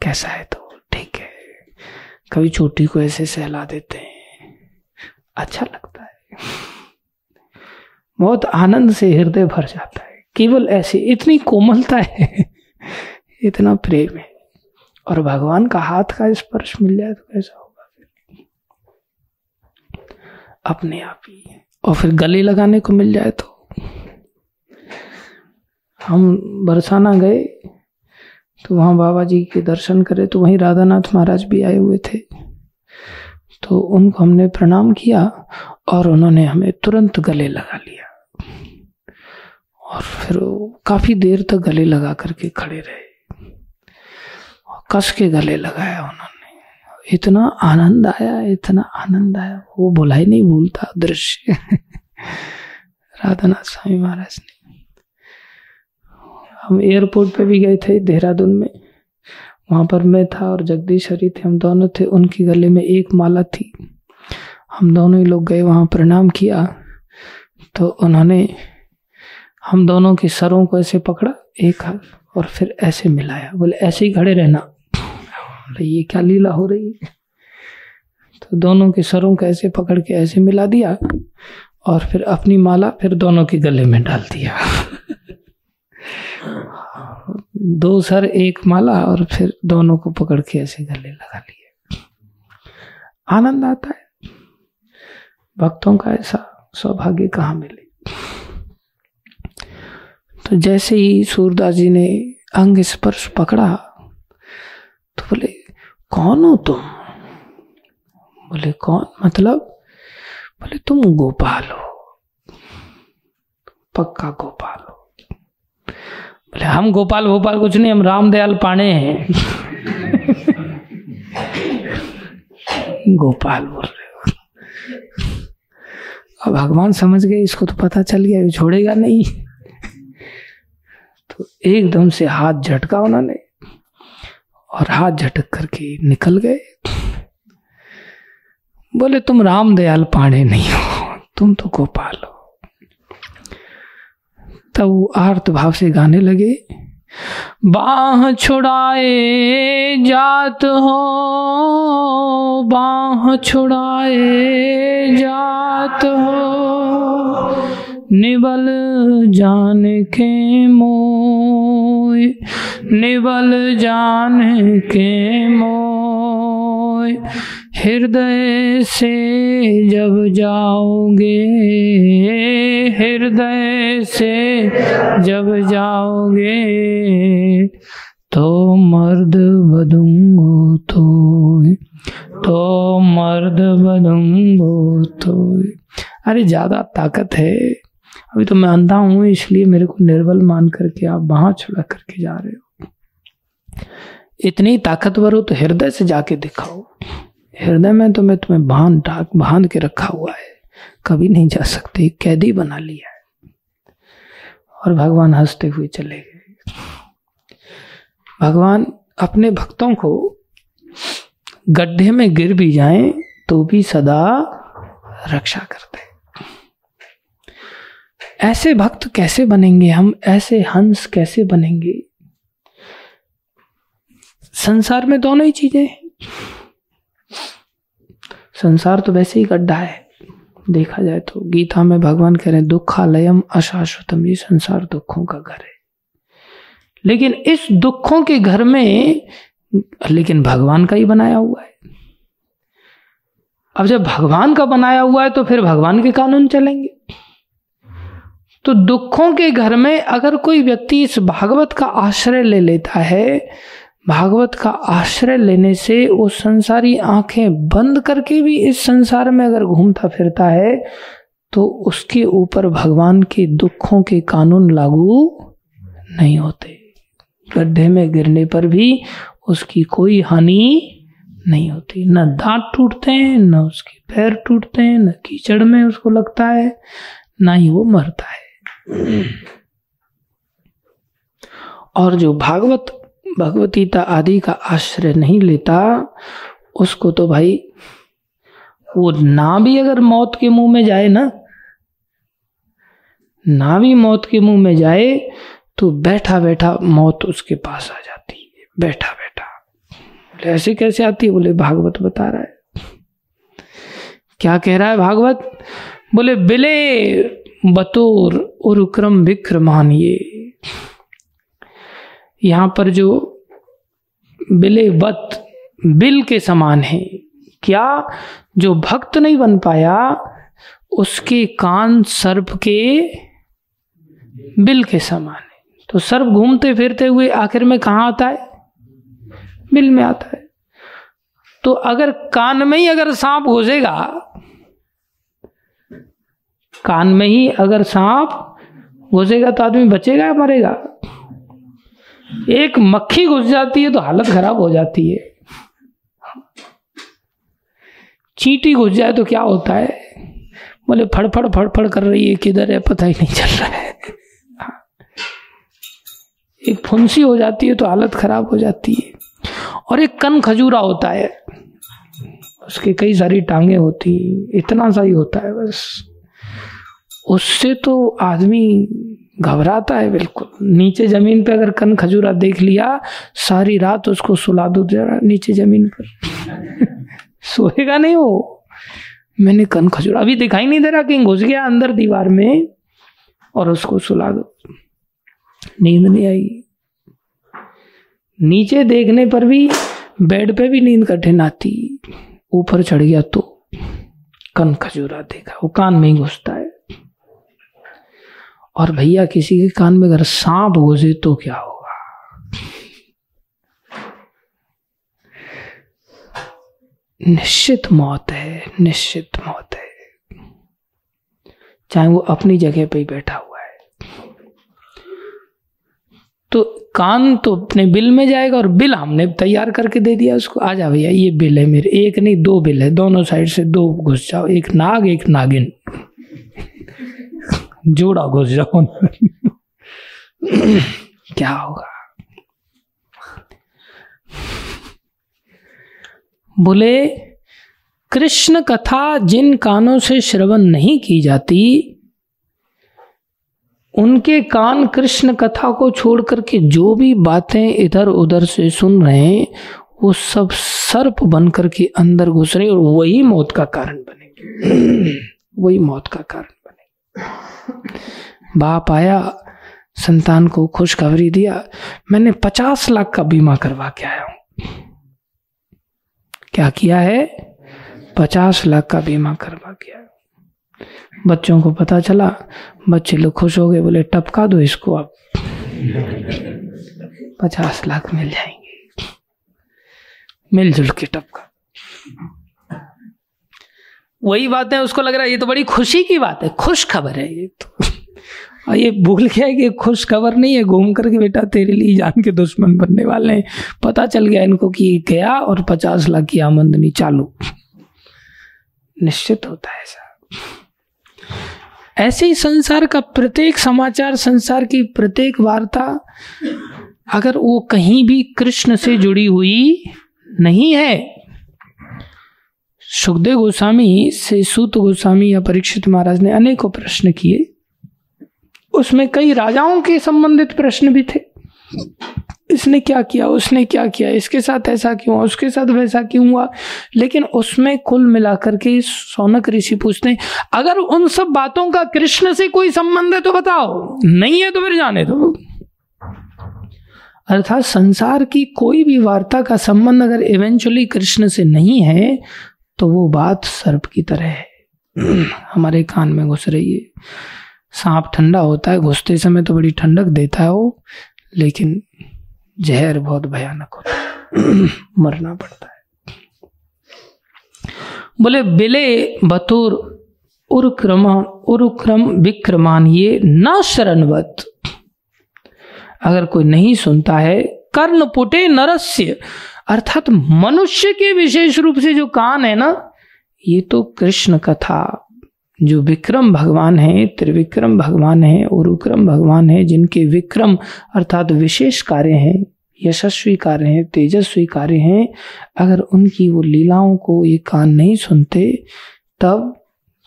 कैसा है तो ठीक है। कभी छोटी को ऐसे सहला देते हैं। अच्छा लगता है। बहुत आनंद से हृदय भर जाता है। केवल ऐसे, इतनी कोमलता है, इतना प्रेम है। और भगवान का हाथ का स्पर्श मिल जाए तो कैसा होगा? फिर अपने आप ही। और फिर गले लगाने को मिल जाए तो हम बरसाना गए तो वहाँ बाबा जी के दर्शन करे तो वहीं राधानाथ महाराज भी आए हुए थे। तो उनको हमने प्रणाम किया और उन्होंने हमें तुरंत गले लगा लिया। और फिर काफ़ी देर तक गले लगा करके खड़े रहे कस के गले लगाया उन्होंने। इतना आनंद आया, इतना आनंद आया। वो बोला ही नहीं, भूलता दृश्य। राधानाथ स्वामी महाराज ने। हम एयरपोर्ट पे भी गए थे, देहरादून में। वहाँ पर मैं था और जगदीश हरी थे, हम दोनों थे। उनकी गले में एक माला थी। हम दोनों ही लोग गए, वहाँ प्रणाम किया। तो उन्होंने हम दोनों के सरों को ऐसे पकड़ा, एक हाथ, और फिर ऐसे मिलाया। बोले, ऐसे ही खड़े रहना। ये क्या लीला हो रही है? तो दोनों के सरों को ऐसे पकड़ के ऐसे मिला दिया और फिर अपनी माला फिर दोनों के गले में डाल दिया। दो सर, एक माला और फिर दोनों को पकड़ के ऐसे गले लगा लिए। आनंद आता है। भक्तों का ऐसा सौभाग्य कहाँ मिले? तो जैसे ही सूरदास जी ने अंग स्पर्श पकड़ा तो बोले कौन हो तुम? बोले, कौन? मतलब बोले, तुम गोपाल हो। पक्का गोपाल हो। बोले, हम गोपाल गोपाल कुछ नहीं, हम रामदयाल पाणे हैं। गोपाल बोल रहे हो। अब भगवान समझ गए, इसको तो पता चल गया छोड़ेगा नहीं। तो एकदम से हाथ झटका उन्होंने। और हाथ झटक करके निकल गए। बोले, तुम राम दयाल पाणे नहीं हो, तुम तो गोपाल हो। तब वो आर्त भाव से गाने लगे, बाह छुड़ाए जात हो, बाह छुड़ाए जात हो। निबल जान के मोय निबल जान के मोय हृदय से जब जाओगे, हृदय से जब जाओगे तो मर्द बदूंगो तो तो मर्द बदूंगो तो अरे ज़्यादा ताकत है। अभी तो मैं अंधा हूँ, इसलिए मेरे को निर्बल मान करके आप वहाँ छुड़ा करके जा रहे हो। इतनी ताकतवर हो तो हृदय से जाके दिखाओ। हृदय में तो मैं तुम्हें बाँध ढाक बाँध के रखा हुआ है। कभी नहीं जा सकते कैदी बना लिया है। और भगवान हँसते हुए चले गए। भगवान अपने भक्तों को गड्ढे में गिर भी जाएँ तो भी सदा रक्षा करते ऐसे भक्त कैसे बनेंगे हम? ऐसे हंस कैसे बनेंगे? संसार में दोनों ही चीज़ें संसार तो वैसे ही गड्ढा है। देखा जाए तो गीता में भगवान कह रहे हैं, दुखालयम अशाश्वतम, ये संसार दुखों का घर है। लेकिन इस दुखों के घर में, लेकिन भगवान का ही बनाया हुआ है। अब जब भगवान का बनाया हुआ है तो फिर भगवान के कानून चलेंगे। तो दुखों के घर में अगर कोई व्यक्ति इस भागवत का आश्रय ले लेता है, भागवत का आश्रय लेने से वो संसारी आँखें बंद करके भी इस संसार में अगर घूमता फिरता है तो उसके ऊपर भगवान के दुखों के कानून लागू नहीं होते। गड्ढे में गिरने पर भी उसकी कोई हानि नहीं होती। न दांत टूटते हैं, न उसके पैर टूटते हैं, न कीचड़ में उसको लगता है, ना ही वो मरता है। और जो भागवत, भगवतीता आदि का आश्रय नहीं लेता, उसको तो भाई, वो ना भी अगर मौत के मुँह में जाए ना ना भी मौत के मुँह में जाए तो बैठा बैठा मौत उसके पास आ जाती है। बैठा बैठा बोले, ऐसे कैसे आती है? बोले, भागवत बता रहा है। क्या कह रहा है भागवत? बोले, बिले बतौर उरुक्रम विक्रमानिए यहाँ पर जो बिले बत बिल के समान है। क्या जो भक्त नहीं बन पाया, उसके कान सर्प के बिल के समान है। तो सर्प घूमते फिरते हुए आखिर में कहा आता है? बिल में आता है। तो अगर कान में ही अगर सांप घुसेगा कान में ही अगर सांप घुसेगा तो आदमी बचेगा या मरेगा? एक मक्खी घुस जाती है तो हालत खराब हो जाती है। चींटी घुस जाए तो क्या होता है? बोले, फड़फड़ फड़फड़ कर रही है, किधर है, पता ही नहीं चल रहा है। एक फुंसी हो जाती है तो हालत खराब हो जाती है। और एक कन खजूरा होता है, उसके कई सारी टांगे होती इतना सा ही होता है बस। उससे तो आदमी घबराता है बिल्कुल। नीचे ज़मीन पे अगर कन खजूरा देख लिया, सारी रात उसको सुला दो जरा नीचे ज़मीन पर। सोएगा नहीं वो। मैंने कन खजूरा अभी दिखाई नहीं दे रहा कहीं घुस गया अंदर दीवार में और उसको सुला दो। नींद नहीं आई। नीचे देखने पर भी, बेड पे भी नींद कठिन आती। ऊपर चढ़ गया तो कन खजूरा देखा। वो कान में ही घुसता है। और भैया किसी के कान में अगर सांप घुसे तो क्या होगा? निश्चित मौत है, निश्चित मौत है। चाहे वो अपनी जगह पे ही बैठा हुआ है। तो कान तो अपने बिल में जाएगा और बिल हमने तैयार करके दे दिया उसको। आ जा भैया, ये बिल है मेरे। एक नहीं, दो बिल है। दोनों साइड से दो घुस जाओ। एक नाग, एक नागिन। जोड़ा घुस जाओ क्या होगा? बोले, कृष्ण कथा जिन कानों से श्रवण नहीं की जाती, उनके कान कृष्ण कथा को छोड़ करके जो भी बातें इधर उधर से सुन रहे हैं, वो सब सर्प बनकर के अंदर घुस रहे और वही मौत का कारण बनेंगे। वही मौत का कारण। बाप आया, संतान को खुशखबरी दिया, मैंने पचास लाख का बीमा करवा के आया हूँ। क्या किया है? पचास लाख का बीमा करवा के आया बच्चों को पता चला, बच्चे लोग खुश हो गए, बोले, टपका दो इसको अब। पचास लाख मिल जाएँगे। मिलजुल के टपका। वही बात है, उसको लग रहा है, ये तो बड़ी खुशी की बात है खुश खबर है ये तो। और ये भूल गया है कि खुश खबर नहीं है, घूम करके बेटा तेरे लिए जान के दुश्मन बनने वाले हैं। पता चल गया इनको कि गया और पचास लाख की आमदनी चालू। निश्चित होता है ऐसा। ऐसे ही संसार का प्रत्येक समाचार, संसार की प्रत्येक वार्ता, अगर वो कहीं भी कृष्ण से जुड़ी हुई नहीं है सुखदेव गोस्वामी से सूत गोस्वामी या परीक्षित महाराज ने अनेकों प्रश्न किए। उसमें कई राजाओं के संबंधित प्रश्न भी थे। इसने क्या किया, उसने क्या किया, इसके साथ ऐसा क्यों हुआ, उसके साथ वैसा क्यों हुआ? लेकिन उसमें कुल मिलाकर के सोनक ऋषि पूछते हैं, अगर उन सब बातों का कृष्ण से कोई संबंध है तो बताओ, नहीं है तो फिर जाने दो। अर्थात संसार की कोई भी वार्ता का संबंध अगर इवेंचुअली कृष्ण से नहीं है तो वो बात सर्प की तरह है। हमारे कान में घुस रही है। सांप ठंडा होता है, घुसते समय तो बड़ी ठंडक देता है वो, लेकिन जहर बहुत भयानक होता है। मरना पड़ता है। बोले, बिले बतुर उर्क्रम उर्क्रम विक्रमान, ये न शरणवत अगर कोई नहीं सुनता है, कर्ण पुटे नरस्य अर्थात मनुष्य के विशेष रूप से जो कान है ना, ये तो कृष्ण कथा। जो विक्रम भगवान है, त्रिविक्रम भगवान है और उक्रम भगवान है, जिनके विक्रम अर्थात विशेष कार्य हैं, यशस्वी कार्य हैं, तेजस्वी कार्य हैं, अगर उनकी वो लीलाओं को ये कान नहीं सुनते, तब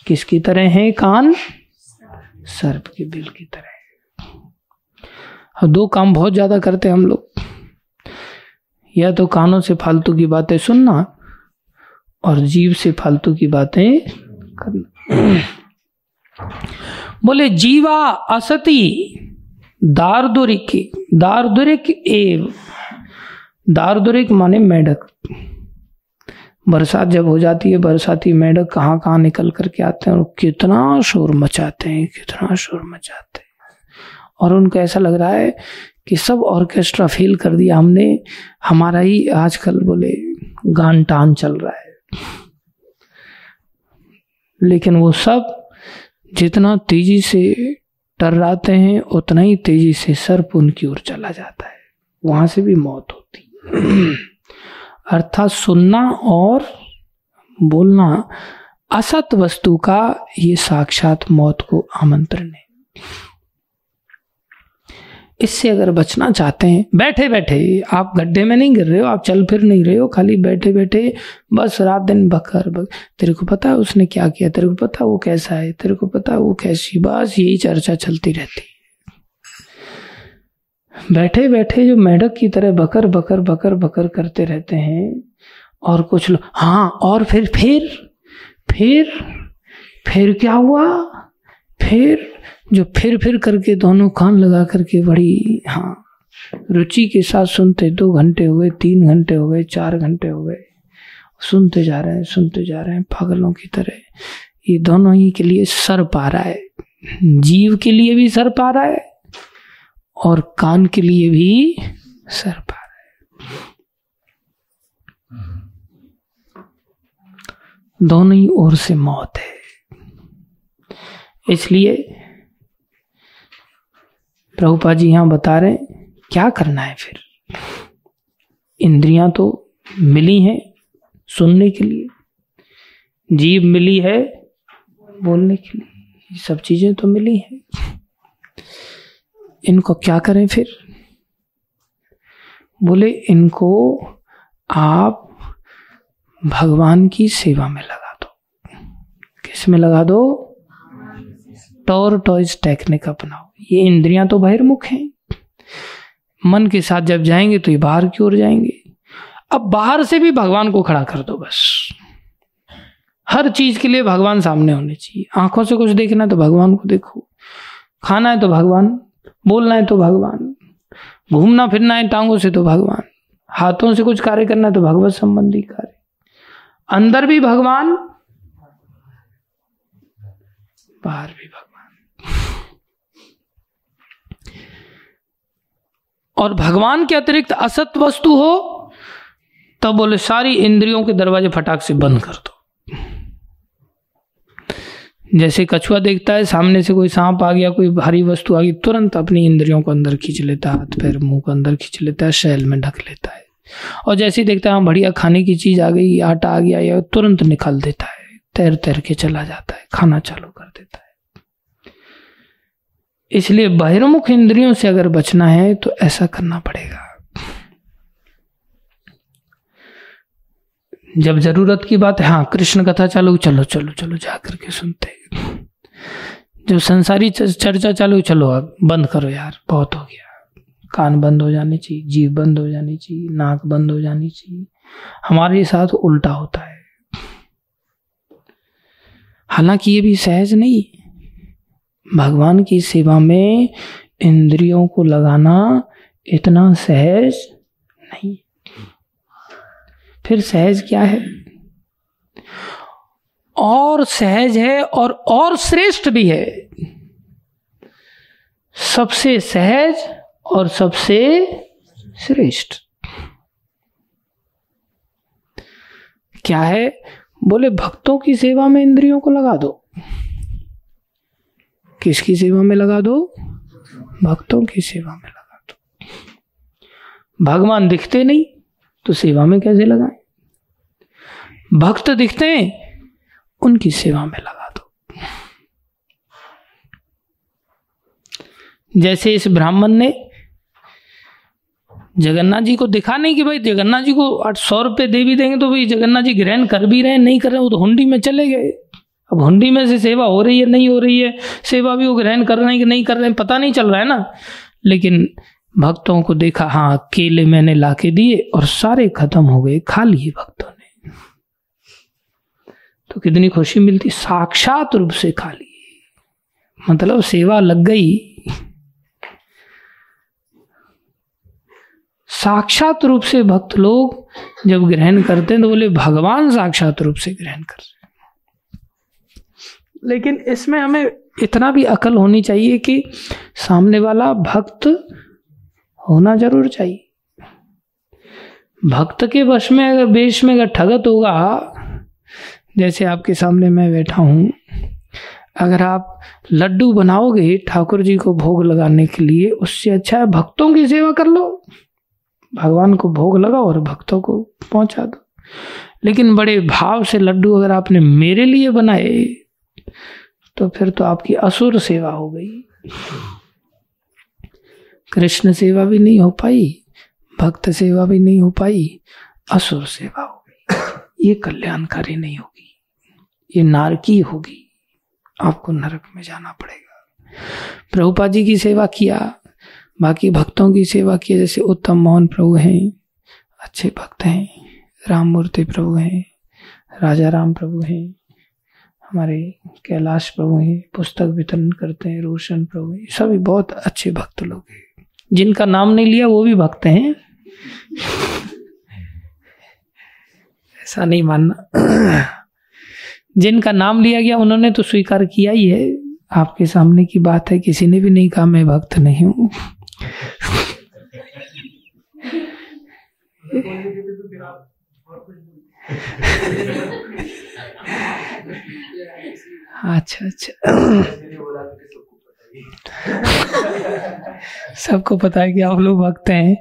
किसकी तरह है कान? सर्प के बिल की तरह। दो काम बहुत ज़्यादा करते हम लोग। या तो कानों से फालतू की बातें सुनना और जीव से फालतू की बातें करना। बोले, जीवा असती दारदुरिक दारदुरिक एव। दारदुरिक माने मेढक। बरसात जब हो जाती है, बरसाती मेढक कहाँ कहाँ निकल करके आते हैं और कितना शोर मचाते हैं, कितना शोर मचाते हैं। और उनको ऐसा लग रहा है कि सब ऑर्केस्ट्रा फेल कर दिया। हमने, हमारा ही आजकल बोले गान टान चल रहा है। लेकिन वो सब जितना तेज़ी से टर्राते हैं, उतना ही तेज़ी से सर्प उनकी ओर चला जाता है। वहाँ से भी मौत होती अर्थात सुनना और बोलना असत वस्तु का ये साक्षात मौत को आमंत्रण है। इससे अगर बचना चाहते हैं बैठे बैठे आप गड्ढे में नहीं गिर रहे हो, आप चल फिर नहीं रहे हो, खाली बैठे बैठे बस रात दिन बकर बक, तेरे को पता है उसने क्या किया, तेरे को पता वो कैसा है, तेरे को पता वो कैसी, बस यही चर्चा चलती रहती बैठे बैठे जो मेढक की तरह बकर बकर बकर बकर करते रहते हैं, और कुछ लोग हाँ और फिर फिर फिर फिर क्या हुआ? फिर जो फिर फिर करके दोनों कान लगा करके बड़ी हाँ रुचि के साथ सुनते, दो घंटे हो गए, तीन घंटे हो गए, चार घंटे हो गए, सुनते जा रहे हैं, सुनते जा रहे हैं, पागलों की तरह। ये दोनों ही के लिए सर पा रहा है। जीव के लिए भी सर पा रहा है और कान के लिए भी सर पा रहा है। दोनों ही ओर से मौत है। इसलिए प्रभुपा जी यहाँ बता रहे क्या करना है फिर? इंद्रियाँ तो मिली हैं सुनने के लिए जीव मिली है बोलने के लिए ये सब चीज़ें तो मिली हैं। इनको क्या करें फिर? बोले इनको आप भगवान की सेवा में लगा दो। किसमें लगा दो? टॉर टॉयज टेक्निक अपनाओ। ये इंद्रियाँ तो बहिर्मुख हैं। मन के साथ जब जाएँगे तो ये बाहर की ओर जाएँगे। अब बाहर से भी भगवान को खड़ा कर दो बस। हर चीज़ के लिए भगवान सामने होने चाहिए। आँखों से कुछ देखना है तो भगवान को देखो। खाना है तो भगवान, बोलना है तो भगवान, घूमना फिरना है टांगों से तो भगवान, हाथों से कुछ कार्य करना है तो भगवत संबंधी कार्य। अंदर भी भगवान, बाहर भी भगवान। और भगवान के अतिरिक्त असत वस्तु हो, तब बोले, सारी इंद्रियों के दरवाजे फटाक से बंद कर दो। जैसे कछुआ देखता है, सामने से कोई सांप आ गया, कोई भारी वस्तु आ गई, तुरंत अपनी इंद्रियों को अंदर खींच लेता है, हाथ, पैर, मुँह को अंदर खींच लेता है, शैल में ढक लेता है। और जैसे ही देखता है हाँ बढ़िया खाने की चीज़ आ गई, आटा आ गया, या तुरंत निकाल देता है तैर तैर के चला जाता है, खाना चालू कर देता है। इसलिए बहिर्मुख इंद्रियों से अगर बचना है तो ऐसा करना पड़ेगा। जब ज़रूरत की बात, है हाँ कृष्ण कथा चालू, चलो चलो चलो जा करके सुनते जब संसारी चर्चा चालू चलो, अब बंद करो यार, बहुत हो गया। कान बंद हो जाने चाहिए, जीव बंद हो जानी चाहिए, नाक बंद हो जानी चाहिए। हमारे साथ उल्टा होता है। हालाँकि ये भी सहज नहीं भगवान की सेवा में इंद्रियों को लगाना इतना सहज नहीं। फिर सहज क्या है? और सहज है और और श्रेष्ठ भी है। सबसे सहज और सबसे श्रेष्ठ। क्या है? बोले, भक्तों की सेवा में इंद्रियों को लगा दो। किसकी सेवा में लगा दो? भक्तों की सेवा में लगा दो। भगवान दिखते नहीं तो सेवा में कैसे लगाए? भक्त दिखते हैं, उनकी सेवा में लगा दो। जैसे इस ब्राह्मण ने जगन्नाथ जी को दिखा नहीं कि भाई जगन्नाथ जी को आठ सौ रुपये दे भी देंगे तो भाई जगन्नाथ जी ग्रहण कर भी रहे नहीं कर रहे वो तो हुंडी में चले गए। अब हुंडी में से सेवा हो रही है, नहीं हो रही है, सेवा भी वो ग्रहण कर रहे हैं कि नहीं कर रहे हैं, पता नहीं चल रहा है ना। लेकिन भक्तों को देखा हाँ केले मैंने लाके दिए और सारे खत्म हो गए, खा लिए भक्तों ने। तो कितनी खुशी मिलती, साक्षात रूप से खा लिए। मतलब सेवा लग गई। साक्षात रूप से भक्त लोग जब ग्रहण करते हैं तो बोले, भगवान साक्षात रूप से ग्रहण कर रहे लेकिन इसमें हमें इतना भी अकल होनी चाहिए कि सामने वाला भक्त होना ज़रूर चाहिए। भक्त के वश में अगर बेश में अगर ठगत होगा, जैसे आपके सामने मैं बैठा हूँ, अगर आप लड्डू बनाओगे ठाकुर जी को भोग लगाने के लिए, उससे अच्छा है भक्तों की सेवा कर लो। भगवान को भोग लगाओ और भक्तों को पहुँचा दो। लेकिन बड़े भाव से लड्डू अगर आपने मेरे लिए बनाए तो फिर तो आपकी असुर सेवा हो गई। कृष्ण सेवा भी नहीं हो पाई, भक्त सेवा भी नहीं हो पाई, असुर सेवा हो गई। ये कल्याणकारी नहीं होगी, ये नारकी होगी। आपको नरक में जाना पड़ेगा। प्रभुपा जी की सेवा किया, बाकी भक्तों की सेवा की जैसे उत्तम मोहन प्रभु हैं, अच्छे भक्त हैं, राम मूर्ति प्रभु हैं, राजा राम प्रभु हैं हमारे कैलाश प्रभु हैं, पुस्तक वितरण करते हैं, रोशन प्रभु हैं सभी बहुत अच्छे भक्त लोग हैं। जिनका नाम नहीं लिया, वो भी भक्त हैं। ऐसा नहीं मानना। जिनका नाम लिया गया, उन्होंने तो स्वीकार किया ही है। आपके सामने की बात है, किसी ने भी नहीं कहा, मैं भक्त नहीं हूँ। अच्छा अच्छा। सबको पता है कि आप लोग भक्त हैं।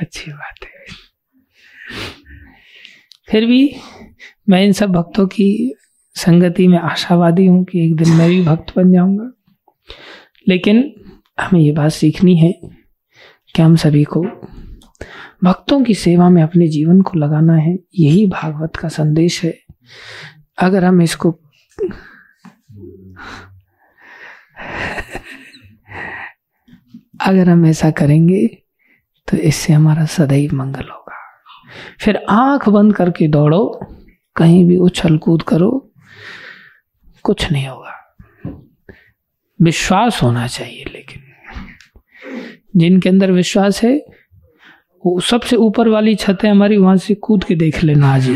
अच्छी बात है। फिर भी मैं इन सब भक्तों की संगति में आशावादी हूँ कि एक दिन मैं भी भक्त बन जाऊँगा। लेकिन हमें ये बात सीखनी है कि हम सभी को भक्तों की सेवा में अपने जीवन को लगाना है, यही भागवत का संदेश है। अगर हम इसको अगर हम ऐसा करेंगे तो इससे हमारा सदैव मंगल होगा। फिर आँख बंद करके दौड़ो, कहीं भी उछल कूद करो, कुछ नहीं होगा। विश्वास होना चाहिए, लेकिन जिनके अंदर विश्वास है सबसे ऊपर वाली छत है, हमारी वहाँ से कूद के देख लेना आज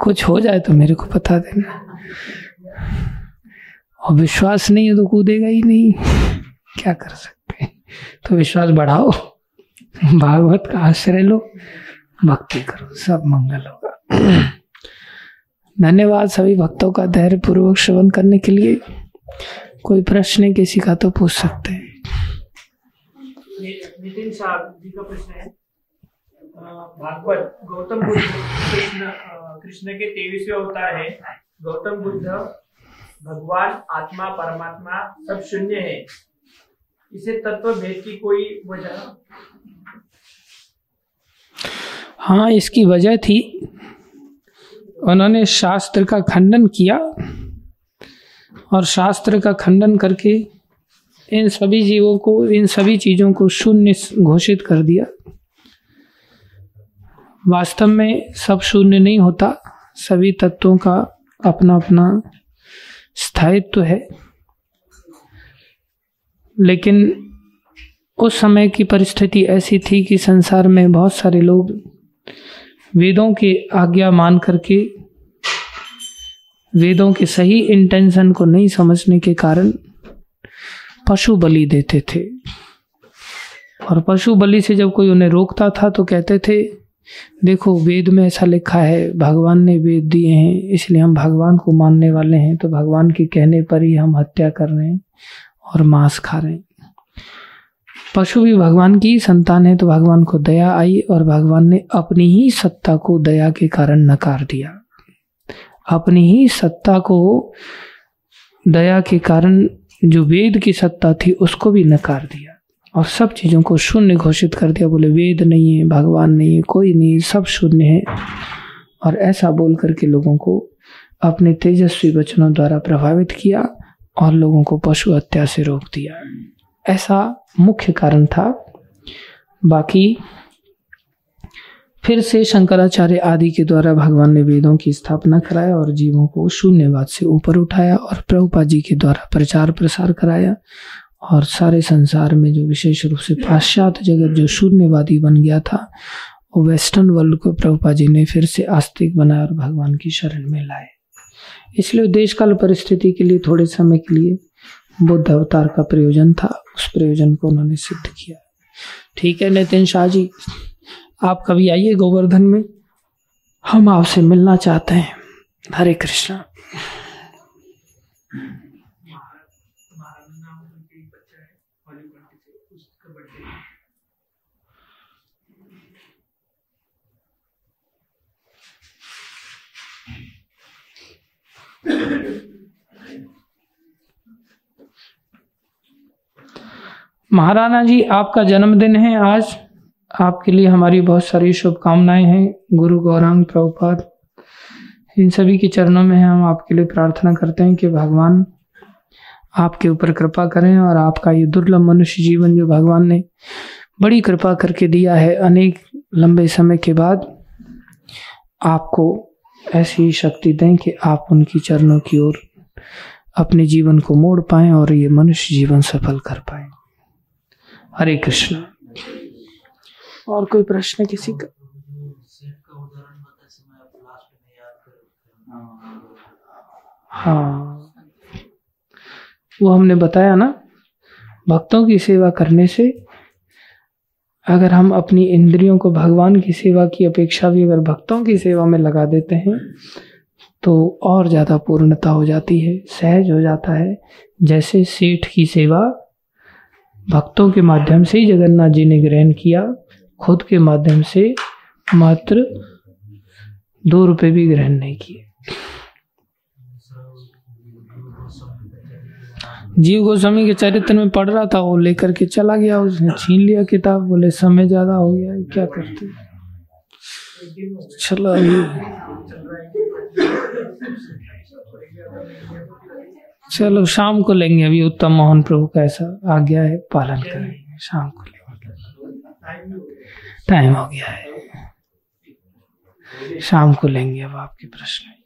कुछ हो जाए तो मेरे को बता देना। और विश्वास नहीं है तो कूदेगा ही नहीं। क्या कर सकते तो विश्वास बढ़ाओ। भागवत का आश्रय लो। भक्ति करो। सब मंगल होगा। धन्यवाद सभी भक्तों का धैर्य पूर्वक श्रवण करने के लिए। कोई प्रश्न किसी का तो पूछ सकते हैं। नितिन साहब जी का प्रश्न है। भागवत गौतम बुद्ध कृष्ण कृष्ण के तेईसवें अवतार है। गौतम बुद्ध भगवान आत्मा परमात्मा सब शून्य है। इसे तत्व भेद की कोई वजह? हाँ इसकी वजह थी। उन्होंने शास्त्र का खंडन किया। और शास्त्र का खंडन करके इन सभी जीवों को, इन सभी चीज़ों को शून्य घोषित कर दिया। वास्तव में सब शून्य नहीं होता, सभी तत्वों का अपना अपना स्थायित्व है। लेकिन उस समय की परिस्थिति ऐसी थी कि संसार में बहुत सारे लोग वेदों की आज्ञा मान करके वेदों के सही इंटेंशन को नहीं समझने के कारण पशु बलि देते थे। और पशु बलि से जब कोई उन्हें रोकता था तो कहते थे, देखो, वेद में ऐसा लिखा है, भगवान ने वेद दिए हैं, इसलिए हम भगवान को मानने वाले हैं तो भगवान के कहने पर ही हम हत्या कर रहे हैं और मांस खा रहे हैं। पशु भी भगवान की संतान है तो भगवान को दया आई और भगवान ने अपनी ही सत्ता को दया के कारण नकार दिया। अपनी ही सत्ता को दया के कारण जो वेद की सत्ता थी, उसको भी नकार दिया और सब चीज़ों को शून्य घोषित कर दिया। बोले, वेद नहीं है, भगवान नहीं है, कोई नहीं सब शून्य है। और ऐसा बोल करके लोगों को अपने तेजस्वी वचनों द्वारा प्रभावित किया और लोगों को पशु हत्या से रोक दिया। ऐसा मुख्य कारण था। बाकी फिर से शंकराचार्य आदि के द्वारा भगवान ने वेदों की स्थापना कराया और जीवों को शून्यवाद से ऊपर उठाया और प्रभुपा जी के द्वारा प्रचार प्रसार कराया। और सारे संसार में जो विशेष रूप से पाश्चात्य जगत जो शून्यवादी बन गया था, वो वेस्टर्न वर्ल्ड को प्रभुपा जी ने फिर से आस्तिक बनाया और भगवान की शरण में लाए। इसलिए देश काल परिस्थिति के लिए, थोड़े समय के लिए बुद्ध अवतार का प्रयोजन था। उस प्रयोजन को उन्होंने सिद्ध किया। ठीक है, नितिन शाह जी। आप कभी आइए गोवर्धन में। हम आपसे मिलना चाहते हैं। हरे कृष्णा। महाराणा जी, आपका जन्मदिन है आज। आपके लिए हमारी बहुत सारी शुभकामनाएँ हैं, गुरु गौरांग प्रभुपाद। इन सभी के चरणों में हम आपके लिए प्रार्थना करते हैं कि भगवान आपके ऊपर कृपा करें और आपका ये दुर्लभ मनुष्य जीवन जो भगवान ने बड़ी कृपा करके दिया है, अनेक लंबे समय के बाद आपको ऐसी शक्ति दें कि आप उनकी चरणों की ओर अपने जीवन को मोड़ पाएँ और ये मनुष्य जीवन सफल कर पाए। हरे कृष्ण। और कोई प्रश्न किसी का? हाँ। वो हमने बताया ना, भक्तों की सेवा करने से अगर हम अपनी इंद्रियों को भगवान की सेवा की अपेक्षा भी अगर भक्तों की सेवा में लगा देते हैं तो और ज़्यादा पूर्णता हो जाती है, सहज हो जाता है। जैसे सेठ की सेवा भक्तों के माध्यम से ही जगन्नाथ जी ने ग्रहण किया खुद के माध्यम से मात्र दो रुपए भी ग्रहण नहीं किए। जीव गोस्वामी के चरित्र में पढ़ रहा था, वो लेकर के चला गया, उसने छीन लिया किताब, बोले, समय ज़्यादा हो गया, क्या करते चलो चलो, शाम को लेंगे, अभी उत्तम मोहन प्रभु का ऐसा आज्ञा है, पालन करेंगे, शाम को टाइम हो गया है। शाम को लेंगे अब आपके प्रश्न।